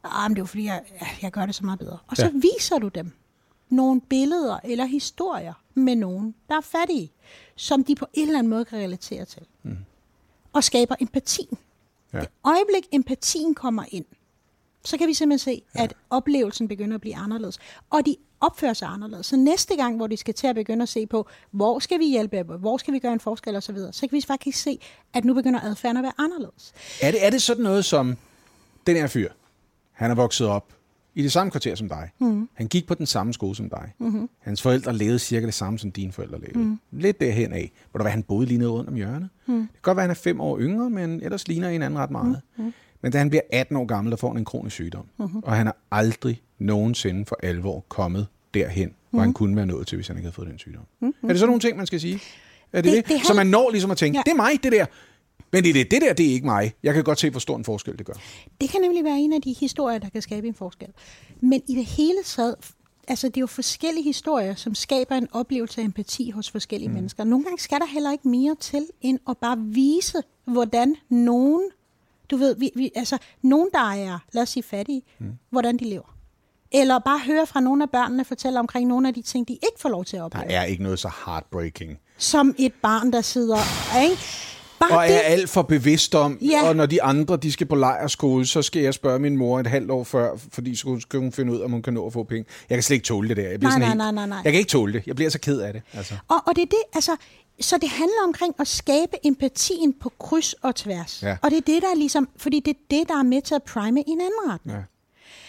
ah, men det er jo fordi, jeg, jeg gør det så meget bedre. Og så ja. viser du dem nogle billeder eller historier med nogen, der er fattige, som de på en eller anden måde kan relatere til. Mm. Og skaber empati. Ja. Det øjeblik, empatien kommer ind, så kan vi simpelthen se, ja. at oplevelsen begynder at blive anderledes. Og de opfører sig anderledes. Så næste gang, hvor de skal til at begynde at se på, hvor skal vi hjælpe, hvor skal vi gøre en forskel osv., så, så kan vi faktisk se, at nu begynder adfærden at være anderledes. Er det, er det sådan noget som den her fyr? Han er vokset op i det samme kvarter som dig. Mm. Han gik på den samme skole som dig. Mm-hmm. Hans forældre levede cirka det samme, som dine forældre levede. Mm. Lidt derhen af. Hvor der var, han boede lige nede rundt om hjørnet. Mm. Det kan godt være, at han er fem år yngre, men ellers ligner en anden ret meget. Mm. Men da han bliver 18 år gammel, der får han en kronisk sygdom. Mm-hmm. Og han er aldrig nogensinde for alvor kommet derhen, hvor mm. han kunne være nået til, hvis han ikke havde fået den sygdom. Mm-hmm. Er det sådan nogle ting, man skal sige? Er det det? det? det? Så man når ligesom at tænke, ja. det er mig, det der. Men det, det, der, det er ikke mig. Jeg kan godt se, hvor stor en forskel det gør. Det kan nemlig være en af de historier, der kan skabe en forskel. Men i det hele taget, altså det er jo forskellige historier, som skaber en oplevelse af empati hos forskellige mm. mennesker. Nogle gange skal der heller ikke mere til, end at bare vise, hvordan nogen, du ved, vi, vi, altså nogen, der er, lad os sige, fattige, mm. hvordan de lever. Eller bare høre fra nogle af børnene fortælle omkring nogle af de ting, de ikke får lov til at opleve. Der er ikke noget så heartbreaking. Som et barn, der sidder... Ikke? Bare og er det... alt for bevidst om, ja. og når de andre de skal på lejerskole, så skal jeg spørge min mor et halvt år før, fordi så skal hun finde ud af, om hun kan nå at få penge. Jeg kan slet ikke tåle det der. Jeg bliver nej, sådan nej, nej, nej, nej. Jeg kan ikke tåle det. Jeg bliver så ked af det. Altså. Og, og det er det, altså, så det handler omkring at skabe empatien på kryds og tværs. Ja. Og det er det, der er ligesom, fordi det er det, der er med til at prime i en anden retning. Ja.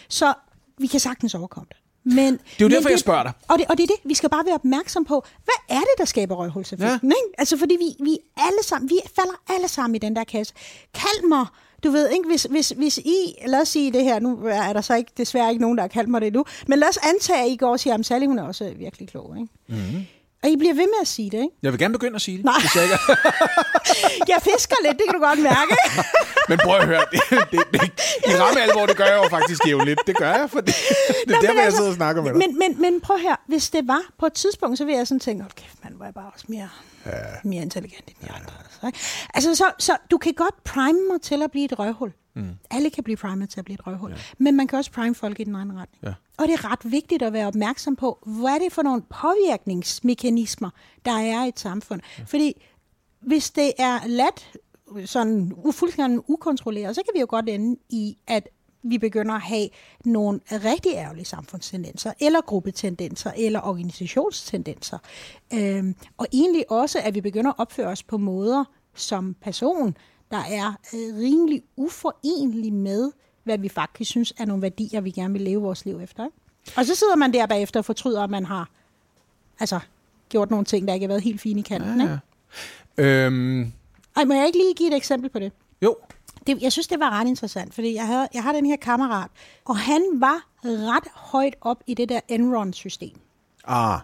Så vi kan sagtens overkomme det. Men, det er jo derfor, det, jeg spørger dig. Og det, og det er det, vi skal bare være opmærksom på. Hvad er det, der skaber røghulseffekten? Ja. Ikke? Altså, fordi vi, vi, alle sammen, vi falder alle sammen i den der kasse. Kald mig, du ved, ikke? Hvis, hvis, hvis I, lad os sige det her, nu er der så ikke, desværre ikke nogen, der har kaldt mig det nu, men lad os antage, at I går og siger, at Sally, hun er også virkelig klog. Ikke? Mm-hmm. Og I bliver ved med at sige det, ikke? Jeg vil gerne begynde at sige det. Nej. Hvis jeg, ikke... jeg fisker lidt, det kan du godt mærke. men prøv at høre, det, det, det, i ramme alvor, det gør jeg jo faktisk jævnligt. Det gør jeg, for det, det er Nå, der, hvor altså, jeg sidder og snakker med dig. Men, men, men prøv her, hvis det var på et tidspunkt, så vil jeg sådan tænke, okay, hvor jeg bare også mere, ja. mere intelligent end de ja. andre. Altså, ikke? altså så, så du kan godt prime mig til at blive et røvhul. Mm. Alle kan blive primet til at blive et røvhul. Ja. Men man kan også prime folk i den anden retning. Ja. Og det er ret vigtigt at være opmærksom på, hvad er det for nogle påvirkningsmekanismer, der er i et samfund. Ja. Fordi hvis det er let, sådan fuldstændig ukontrolleret, så kan vi jo godt ende i, at vi begynder at have nogle rigtig ærgerlige samfundstendenser, eller gruppetendenser, eller organisationstendenser. Øhm, og egentlig også, at vi begynder at opføre os på måder som person, der er øh, rimelig uforenelig med, hvad vi faktisk synes er nogle værdier, vi gerne vil leve vores liv efter. Ikke? Og så sidder man der bagefter og fortryder, at man har altså, gjort nogle ting, der ikke har været helt fine i kanten. Ja, ja. Ikke? Øhm... Ej, må jeg ikke lige give et eksempel på det? Jo. Det, jeg synes, det var ret interessant, fordi jeg, havde, jeg har den her kammerat, og han var ret højt op i det der Enron-system. Ah.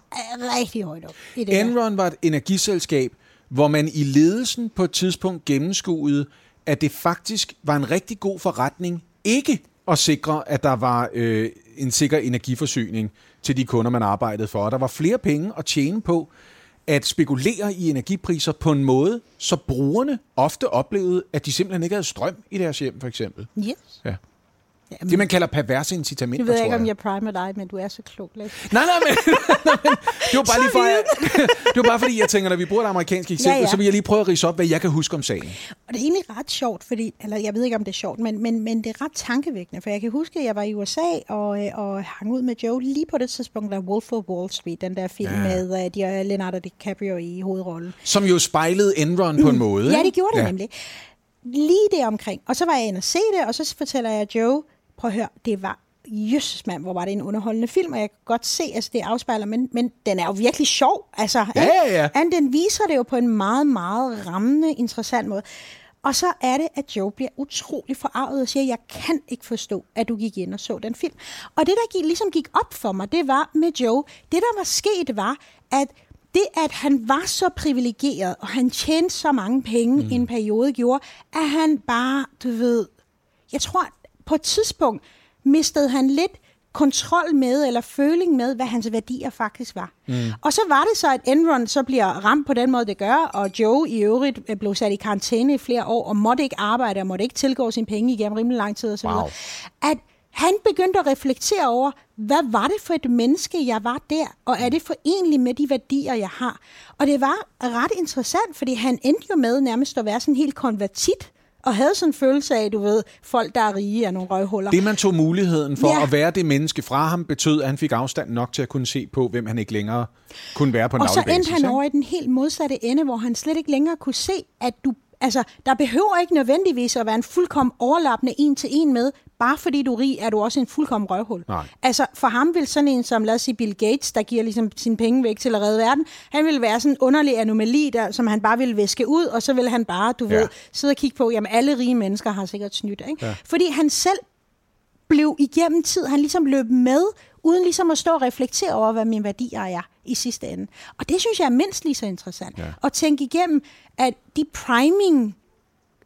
Rigtig højt op i det Enron der. var et energiselskab, hvor man i ledelsen på et tidspunkt gennemskuede, at det faktisk var en rigtig god forretning ikke at sikre, at der var øh, en sikker energiforsyning til de kunder, man arbejdede for. Og der var flere penge at tjene på at spekulere i energipriser på en måde, så brugerne ofte oplevede, at de simpelthen ikke havde strøm i deres hjem, for eksempel. Yes. Ja. Jamen, det, man kalder perverse incitamenter, Jeg ved ikke, om jeg primer dig, men du er så klog. Nej, nej, men, det var bare lige for, jeg, det var bare fordi, jeg tænker, når vi bruger det amerikanske eksempel, ja, ja. så vil jeg lige prøve at rise op, hvad jeg kan huske om sagen. Og det er egentlig ret sjovt, fordi, eller jeg ved ikke, om det er sjovt, men, men, men det er ret tankevækkende, for jeg kan huske, at jeg var i USA og, øh, og hang ud med Joe lige på det tidspunkt, der Wolf of Wall Street, den der film ja. med uh, de, Leonardo DiCaprio i hovedrollen. Som jo spejlede Enron mm. på en måde. Ja, det gjorde det ja. nemlig. Lige der omkring. Og så var jeg inde og se det, og så fortæller jeg Joe, prøv at høre, det var jøsses mand, hvor var det en underholdende film, og jeg kan godt se, at altså, det afspejler, men, men den er jo virkelig sjov. Altså, ja, ja, ja. And den viser det jo på en meget, meget rammende, interessant måde. Og så er det, at Joe bliver utrolig forarvet og siger, jeg kan ikke forstå, at du gik ind og så den film. Og det, der gik, ligesom gik op for mig, det var med Joe, det der var sket var, at det, at han var så privilegeret, og han tjente så mange penge mm. i en periode, gjorde, at han bare, du ved, jeg tror, på et tidspunkt mistede han lidt kontrol med, eller føling med, hvad hans værdier faktisk var. Mm. Og så var det så, at Enron så bliver ramt på den måde, det gør, og Joe i øvrigt øh, blev sat i karantæne i flere år, og måtte ikke arbejde, og måtte ikke tilgå sine penge igennem rimelig lang tid osv. Wow. At han begyndte at reflektere over, hvad var det for et menneske, jeg var der, og er det forenligt med de værdier, jeg har? Og det var ret interessant, fordi han endte jo med nærmest at være sådan helt konvertit, og havde sådan en følelse af, du ved, folk, der er rige, er nogle røghuller. Det, man tog muligheden for ja. at være det menneske fra ham, betød, at han fik afstand nok til at kunne se på, hvem han ikke længere kunne være på en Og så endte han over i den helt modsatte ende, hvor han slet ikke længere kunne se, at du Altså, der behøver ikke nødvendigvis at være en fuldkommen overlappende en til en med, bare fordi du er rig, er du også en fuldkommen røvhul. Nej. Altså, for ham vil sådan en som, lad os sige, Bill Gates, der giver ligesom sine penge væk til at redde verden, han vil være sådan en underlig anomali, der, som han bare vil væske ud, og så vil han bare, du ja. ved, sidde og kigge på, jamen alle rige mennesker har sikkert snydt, ikke? Ja. Fordi han selv blev igennem tid, han ligesom løb med, uden ligesom at stå og reflektere over, hvad mine værdier er i sidste ende. Og det synes jeg er mindst lige så interessant. Ja. At tænke igennem, at de priming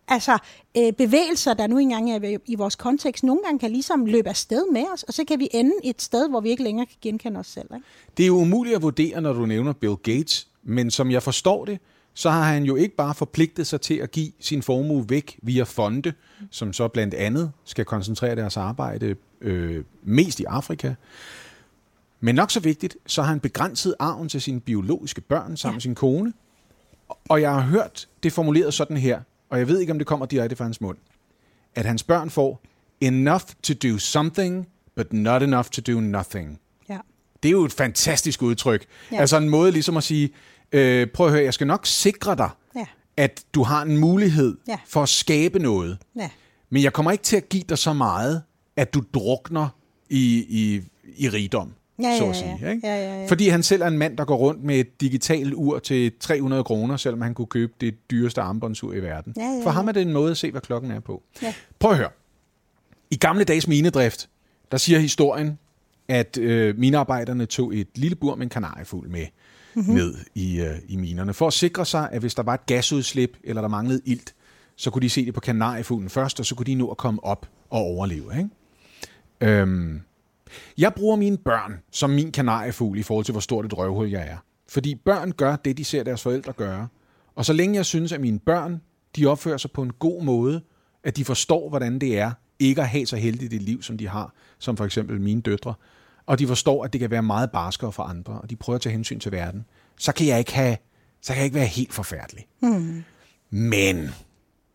altså øh, bevægelser, der nu engang er i vores kontekst, nogle gange kan ligesom løbe afsted med os, og så kan vi ende et sted, hvor vi ikke længere kan genkende os selv. Ikke? Det er jo umuligt at vurdere, når du nævner Bill Gates, men som jeg forstår det, så har han jo ikke bare forpligtet sig til at give sin formue væk via fonde, som så blandt andet skal koncentrere deres arbejde øh, mest i Afrika. Men nok så vigtigt, så har han begrænset arven til sine biologiske børn sammen ja. med sin kone. Og jeg har hørt det formuleret sådan her, og jeg ved ikke, om det kommer direkte fra hans mund, at hans børn får enough to do something, but not enough to do nothing. Ja. Det er jo et fantastisk udtryk. Ja. Altså en måde ligesom at sige, øh, prøv at høre, jeg skal nok sikre dig, ja. at du har en mulighed ja. for at skabe noget. Ja. Men jeg kommer ikke til at give dig så meget, at du drukner i, i, i rigdom. Ja, så at sige. Ja, ikke? Ja, ja, ja. Fordi han selv er en mand, der går rundt med et digitalt ur til 300 kroner, selvom han kunne købe det dyreste armbåndsur i verden. Ja, ja, ja. For ham er det en måde at se, hvad klokken er på. Ja. Prøv at høre. I gamle dages minedrift, der siger historien, at øh, minearbejderne tog et lille bur med en kanariefugl med mm-hmm. ned i, øh, i minerne, for at sikre sig, at hvis der var et gasudslip, eller der manglede ilt, så kunne de se det på kanariefuglen først, og så kunne de nå at komme op og overleve. Ikke? Øhm, jeg bruger mine børn som min kanariefugl i forhold til, hvor stort et røvhul jeg er. Fordi børn gør det, de ser deres forældre gøre. Og så længe jeg synes, at mine børn, de opfører sig på en god måde, at de forstår, hvordan det er, ikke at have så heldigt et liv, som de har, som for eksempel mine døtre, og de forstår, at det kan være meget barskere for andre, og de prøver at tage hensyn til verden, så kan jeg ikke, have, så kan jeg ikke være helt forfærdelig. Mm. Men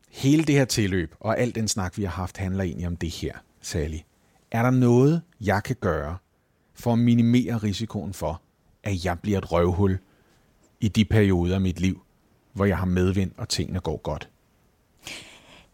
hele det her tilløb, og al den snak, vi har haft, handler egentlig om det her, Sally. Er der noget, jeg kan gøre for at minimere risikoen for, at jeg bliver et røvhul i de perioder af mit liv, hvor jeg har medvind, og tingene går godt?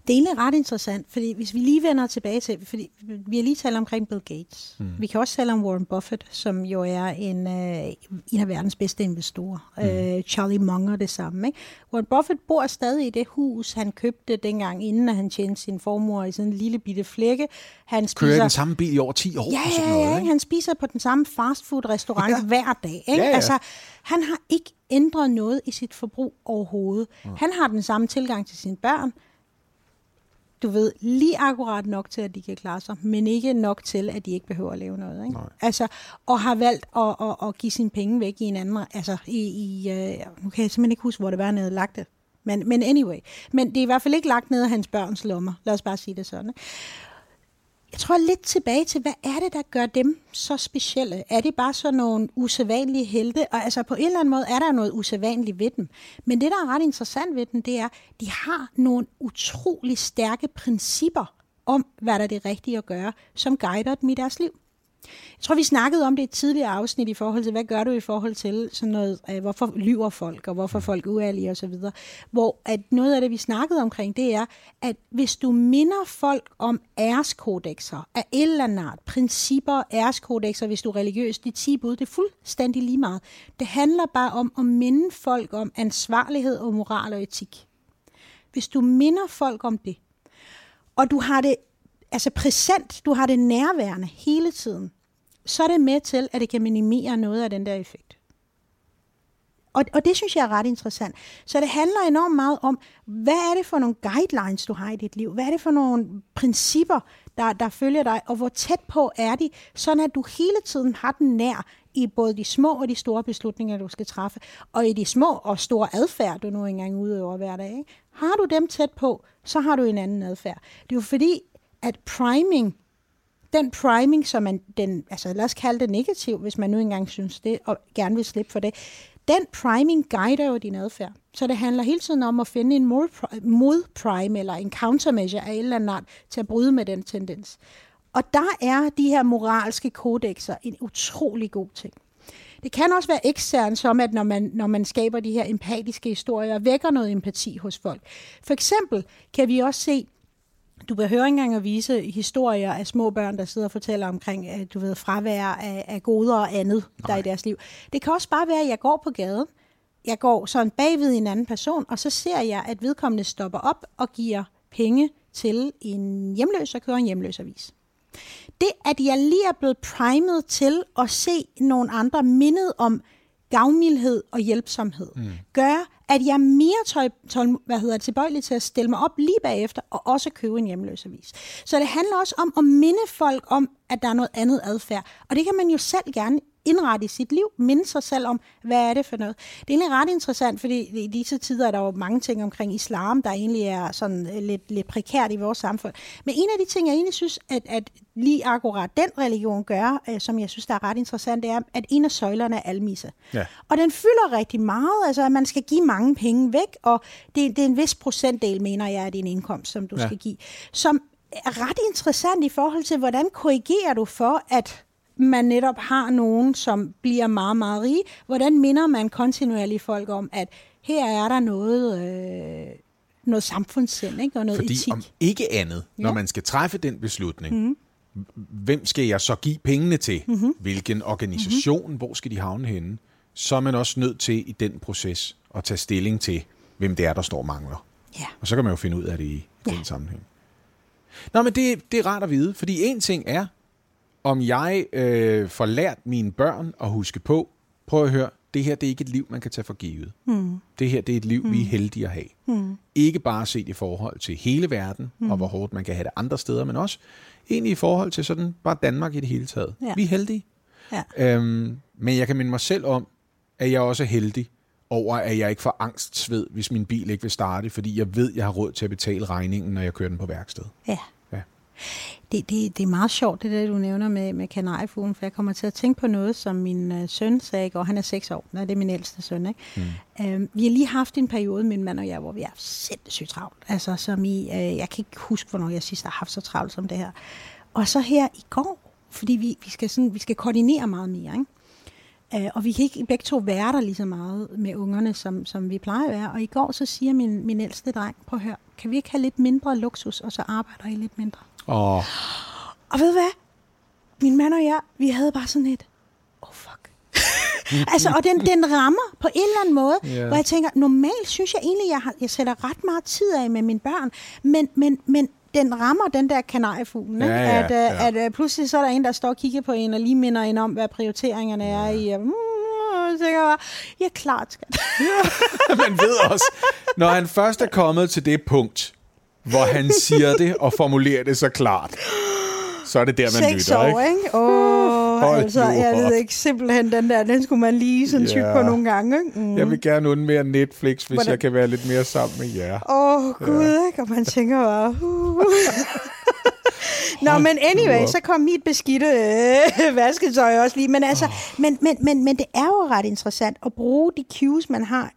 Det er egentlig ret interessant, fordi hvis vi lige vender tilbage til, fordi vi har lige talt omkring Bill Gates. Mm. Vi kan også tale om Warren Buffett, som jo er en, øh, en af verdens bedste investorer. Mm. Øh, Charlie Munger det samme. Ikke? Warren Buffett bor stadig i det hus, han købte dengang, inden han tjente sin formue i sådan en lille bitte flække. Han spiser, Kører den samme bil i over 10 år? Ja, og sådan noget, ja, ikke? han spiser på den samme fastfood-restaurant ja. hver dag. Ikke? Ja, ja. Altså, han har ikke ændret noget i sit forbrug overhovedet. Ja. Han har den samme tilgang til sine børn du ved, lige akkurat nok til, at de kan klare sig, men ikke nok til, at de ikke behøver at lave noget. Ikke? Altså, og har valgt at, at, at give sine penge væk i en anden, altså i, i uh, nu kan jeg simpelthen ikke huske, hvor det var, han havde lagt det. Men, men anyway, men det er i hvert fald ikke lagt ned af hans børns lommer. Lad os bare sige det sådan. Ikke? Jeg tror lidt tilbage til, hvad er det, der gør dem så specielle? Er det bare sådan nogle usædvanlige helte? Og altså på en eller anden måde er der noget usædvanligt ved dem. Men det, der er ret interessant ved dem, det er, de har nogle utrolig stærke principper om, hvad der er det rigtige at gøre, som guider dem i deres liv. Jeg tror, vi snakkede om det i et tidligere afsnit i forhold til, hvad gør du i forhold til sådan noget, øh, hvorfor lyver folk, og hvorfor folk er uærlige osv. Hvor at noget af det, vi snakkede omkring, det er, at hvis du minder folk om æreskodexer af et eller andet art, principper, æreskodexer, hvis du er religiøs, de 10 bud, det er fuldstændig lige meget. Det handler bare om at minde folk om ansvarlighed og moral og etik. Hvis du minder folk om det, og du har det altså præsent, du har det nærværende hele tiden, så er det med til, at det kan minimere noget af den der effekt. Og, og det synes jeg er ret interessant. Så det handler enormt meget om, hvad er det for nogle guidelines, du har i dit liv? Hvad er det for nogle principper, der, der følger dig? Og hvor tæt på er de, sådan at du hele tiden har den nær i både de små og de store beslutninger, du skal træffe. Og i de små og store adfærd, du nu engang udøver hver dag. Ikke? Har du dem tæt på, så har du en anden adfærd. Det er jo fordi, at priming, den priming, som man, den, altså lad os kalde det negativ, hvis man nu engang synes det, og gerne vil slippe for det, den priming guider jo din adfærd. Så det handler hele tiden om at finde en modprime eller en countermeasure af en eller anden art til at bryde med den tendens. Og der er de her moralske kodexer en utrolig god ting. Det kan også være ekstern, som at når man, når man skaber de her empatiske historier, vækker noget empati hos folk. For eksempel kan vi også se, du behøver ikke engang at vise historier af små børn, der sidder og fortæller omkring, at du ved, fravær af, af goder og andet, Nej. der er i deres liv. Det kan også bare være, at jeg går på gaden, jeg går sådan bagved en anden person, og så ser jeg, at vedkommende stopper op og giver penge til en hjemløs og kører en hjemløsavis. Det, at jeg lige er blevet primet til at se nogle andre mindet om gavmildhed og hjælpsomhed, mm. gør, at jeg er mere tøj, tøj, hvad hedder, tilbøjelig til at stille mig op lige bagefter og også købe en hjemløsavis. Så det handler også om at minde folk om, at der er noget andet adfærd. Og det kan man jo selv gerne indrette i sit liv, minde sig selv om, hvad er det for noget. Det er egentlig ret interessant, fordi i disse tider er der jo mange ting omkring islam, der egentlig er sådan øh, lidt, lidt prekært i vores samfund. Men en af de ting, jeg egentlig synes, at, at lige akkurat den religion gør, øh, som jeg synes, der er ret interessant, det er, at en af søjlerne er almisse. Ja. Og den fylder rigtig meget, altså at man skal give mange penge væk, og det, det er en vis procentdel, mener jeg, af din indkomst, som du ja. skal give. Som er ret interessant i forhold til, hvordan korrigerer du for, at man netop har nogen, som bliver meget, meget rige. Hvordan minder man kontinuerligt folk om, at her er der noget, øh, noget samfundssind ikke? og noget Fordi etik. om ikke andet, ja. når man skal træffe den beslutning, mm-hmm. hvem skal jeg så give pengene til? Mm-hmm. Hvilken organisation? Mm-hmm. Hvor skal de havne henne? Så er man også nødt til i den proces at tage stilling til, hvem det er, der står mangler. Ja. Og så kan man jo finde ud af det i ja. den sammenhæng. Nå, men det, det er rart at vide, fordi en ting er, om jeg øh, får lært mine børn at huske på, prøv at høre, det her det er ikke et liv, man kan tage for givet. Mm. Det her det er et liv, mm. vi er hmm. heldige at have. Mm. Ikke bare set i forhold til hele verden, mm. og hvor hårdt man kan have det andre steder, men også egentlig i forhold til sådan bare Danmark i det hele taget. Ja. Vi er heldige. Ja. Øhm, men jeg kan minde mig selv om, er jeg også heldig over, at jeg ikke får angstsved, hvis min bil ikke vil starte, fordi jeg ved, at jeg har råd til at betale regningen, når jeg kører den på værksted. Ja. Det, det, det er meget sjovt, det der, du nævner med, med kanariefuglen, for jeg kommer til at tænke på noget, som min øh, søn sagde går. Han er 6 år, Nå, det er min ældste søn. Ikke? Mm. Øhm, vi har lige haft en periode, min mand og jeg, hvor vi er sindssygt travlt. Altså, som i, øh, jeg kan ikke huske, hvornår jeg sidst har haft så travlt som det her. Og så her i går, fordi vi, vi, skal, sådan, vi skal koordinere meget mere, ikke? Øh, og vi kan ikke begge to være der lige så meget med ungerne, som, som vi plejer at være. Og i går så siger min, min ældste dreng, på hør, kan vi ikke have lidt mindre luksus, og så arbejder I lidt mindre? Og Og ved du hvad? Min mand og jeg, vi havde bare sådan et, oh fuck. altså, og den, den rammer på en eller anden måde, Ja. yeah. hvor jeg tænker, normalt synes jeg egentlig, jeg, har, jeg sætter ret meget tid af med mine børn, men, men, men den rammer den der kanariefuglen? Ja, ja, at, øh, ja. at øh, pludselig så er der en, der står og kigger på en, og lige minder en om, hvad prioriteringerne er i. Og, mm, jeg tænker bare, ja, klart, skat. man ved også, når han først er kommet til det punkt, hvor han siger det og formulerer det så klart, så er det der, man Seks lytter, år, ikke? ikke? Åh, Hold altså, jeg ved ikke, simpelthen den der, den skulle man lige sådan Ja. på nogle gange, ikke? Mm. Jeg vil gerne undvære Netflix, hvis Hvordan- jeg kan være lidt mere sammen med jer. Åh, oh, gud, ikke? Og man tænker bare... Uh. Nå, men anyway, så kom mit beskidte øh, vasketøj også lige. Men, altså, men, men, men, men det er jo ret interessant at bruge de cues, man har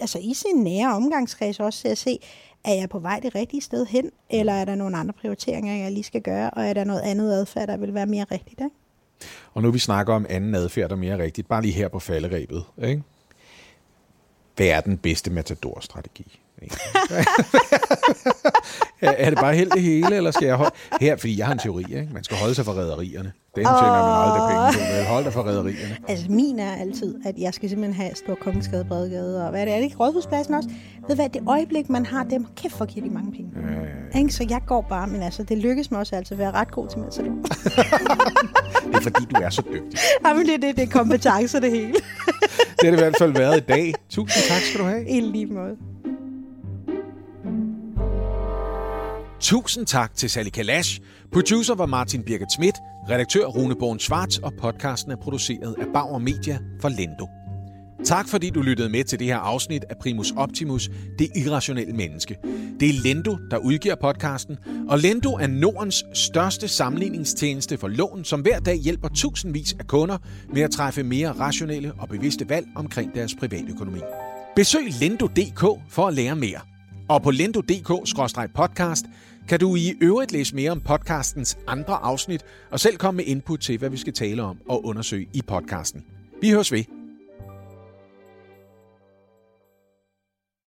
altså i sin nære omgangskreds også til at se, er jeg på vej det rigtige sted hen, eller er der nogle andre prioriteringer, jeg lige skal gøre, og er der noget andet adfærd, der vil være mere rigtigt, ikke? Og nu vi snakker om anden adfærd, der er mere rigtigt, bare lige her på falderæbet, ikke? Hvad er den bedste matador-strategi? er er det bare helt det hele, eller skal jeg holde... Her, fordi jeg har en teori, ikke? Man skal holde sig fra rædderierne. Den tjener man aldrig penge vel? Hold dig fra rædderierne. Altså min er altid, at jeg skal simpelthen have Stor Kongensgade, Bredegade og hvad er det? Er det ikke Rådhuspladsen også? Ved hvad, det øjeblik, man har dem, kæft for giver de mange penge. Ja, ja, ja. Ikke? Så jeg går bare, men altså, det lykkes mig også altså at være ret god til matador. Det er fordi, du er så dygtig. Jamen, det, det, det er kompetencer, det hele. Det har det i hvert fald været i dag. Tusind tak skal du have. I lige måde. Tusind tak til Sally Kalash. Producer var Martin Birgit Schmidt, redaktør Rune Born Schwartz, og podcasten er produceret af Bauer Media for Lendo. Tak fordi du lyttede med til det her afsnit af Primus Optimus, det irrationelle menneske. Det er Lendo, der udgiver podcasten, og Lendo er Nordens største sammenligningstjeneste for lån, som hver dag hjælper tusindvis af kunder med at træffe mere rationelle og bevidste valg omkring deres privatøkonomi. Besøg lendo.dk for at lære mere. Og på lendo.dk-podcast kan du i øvrigt læse mere om podcastens andre afsnit og selv komme med input til, hvad vi skal tale om og undersøge i podcasten. Vi høres ved.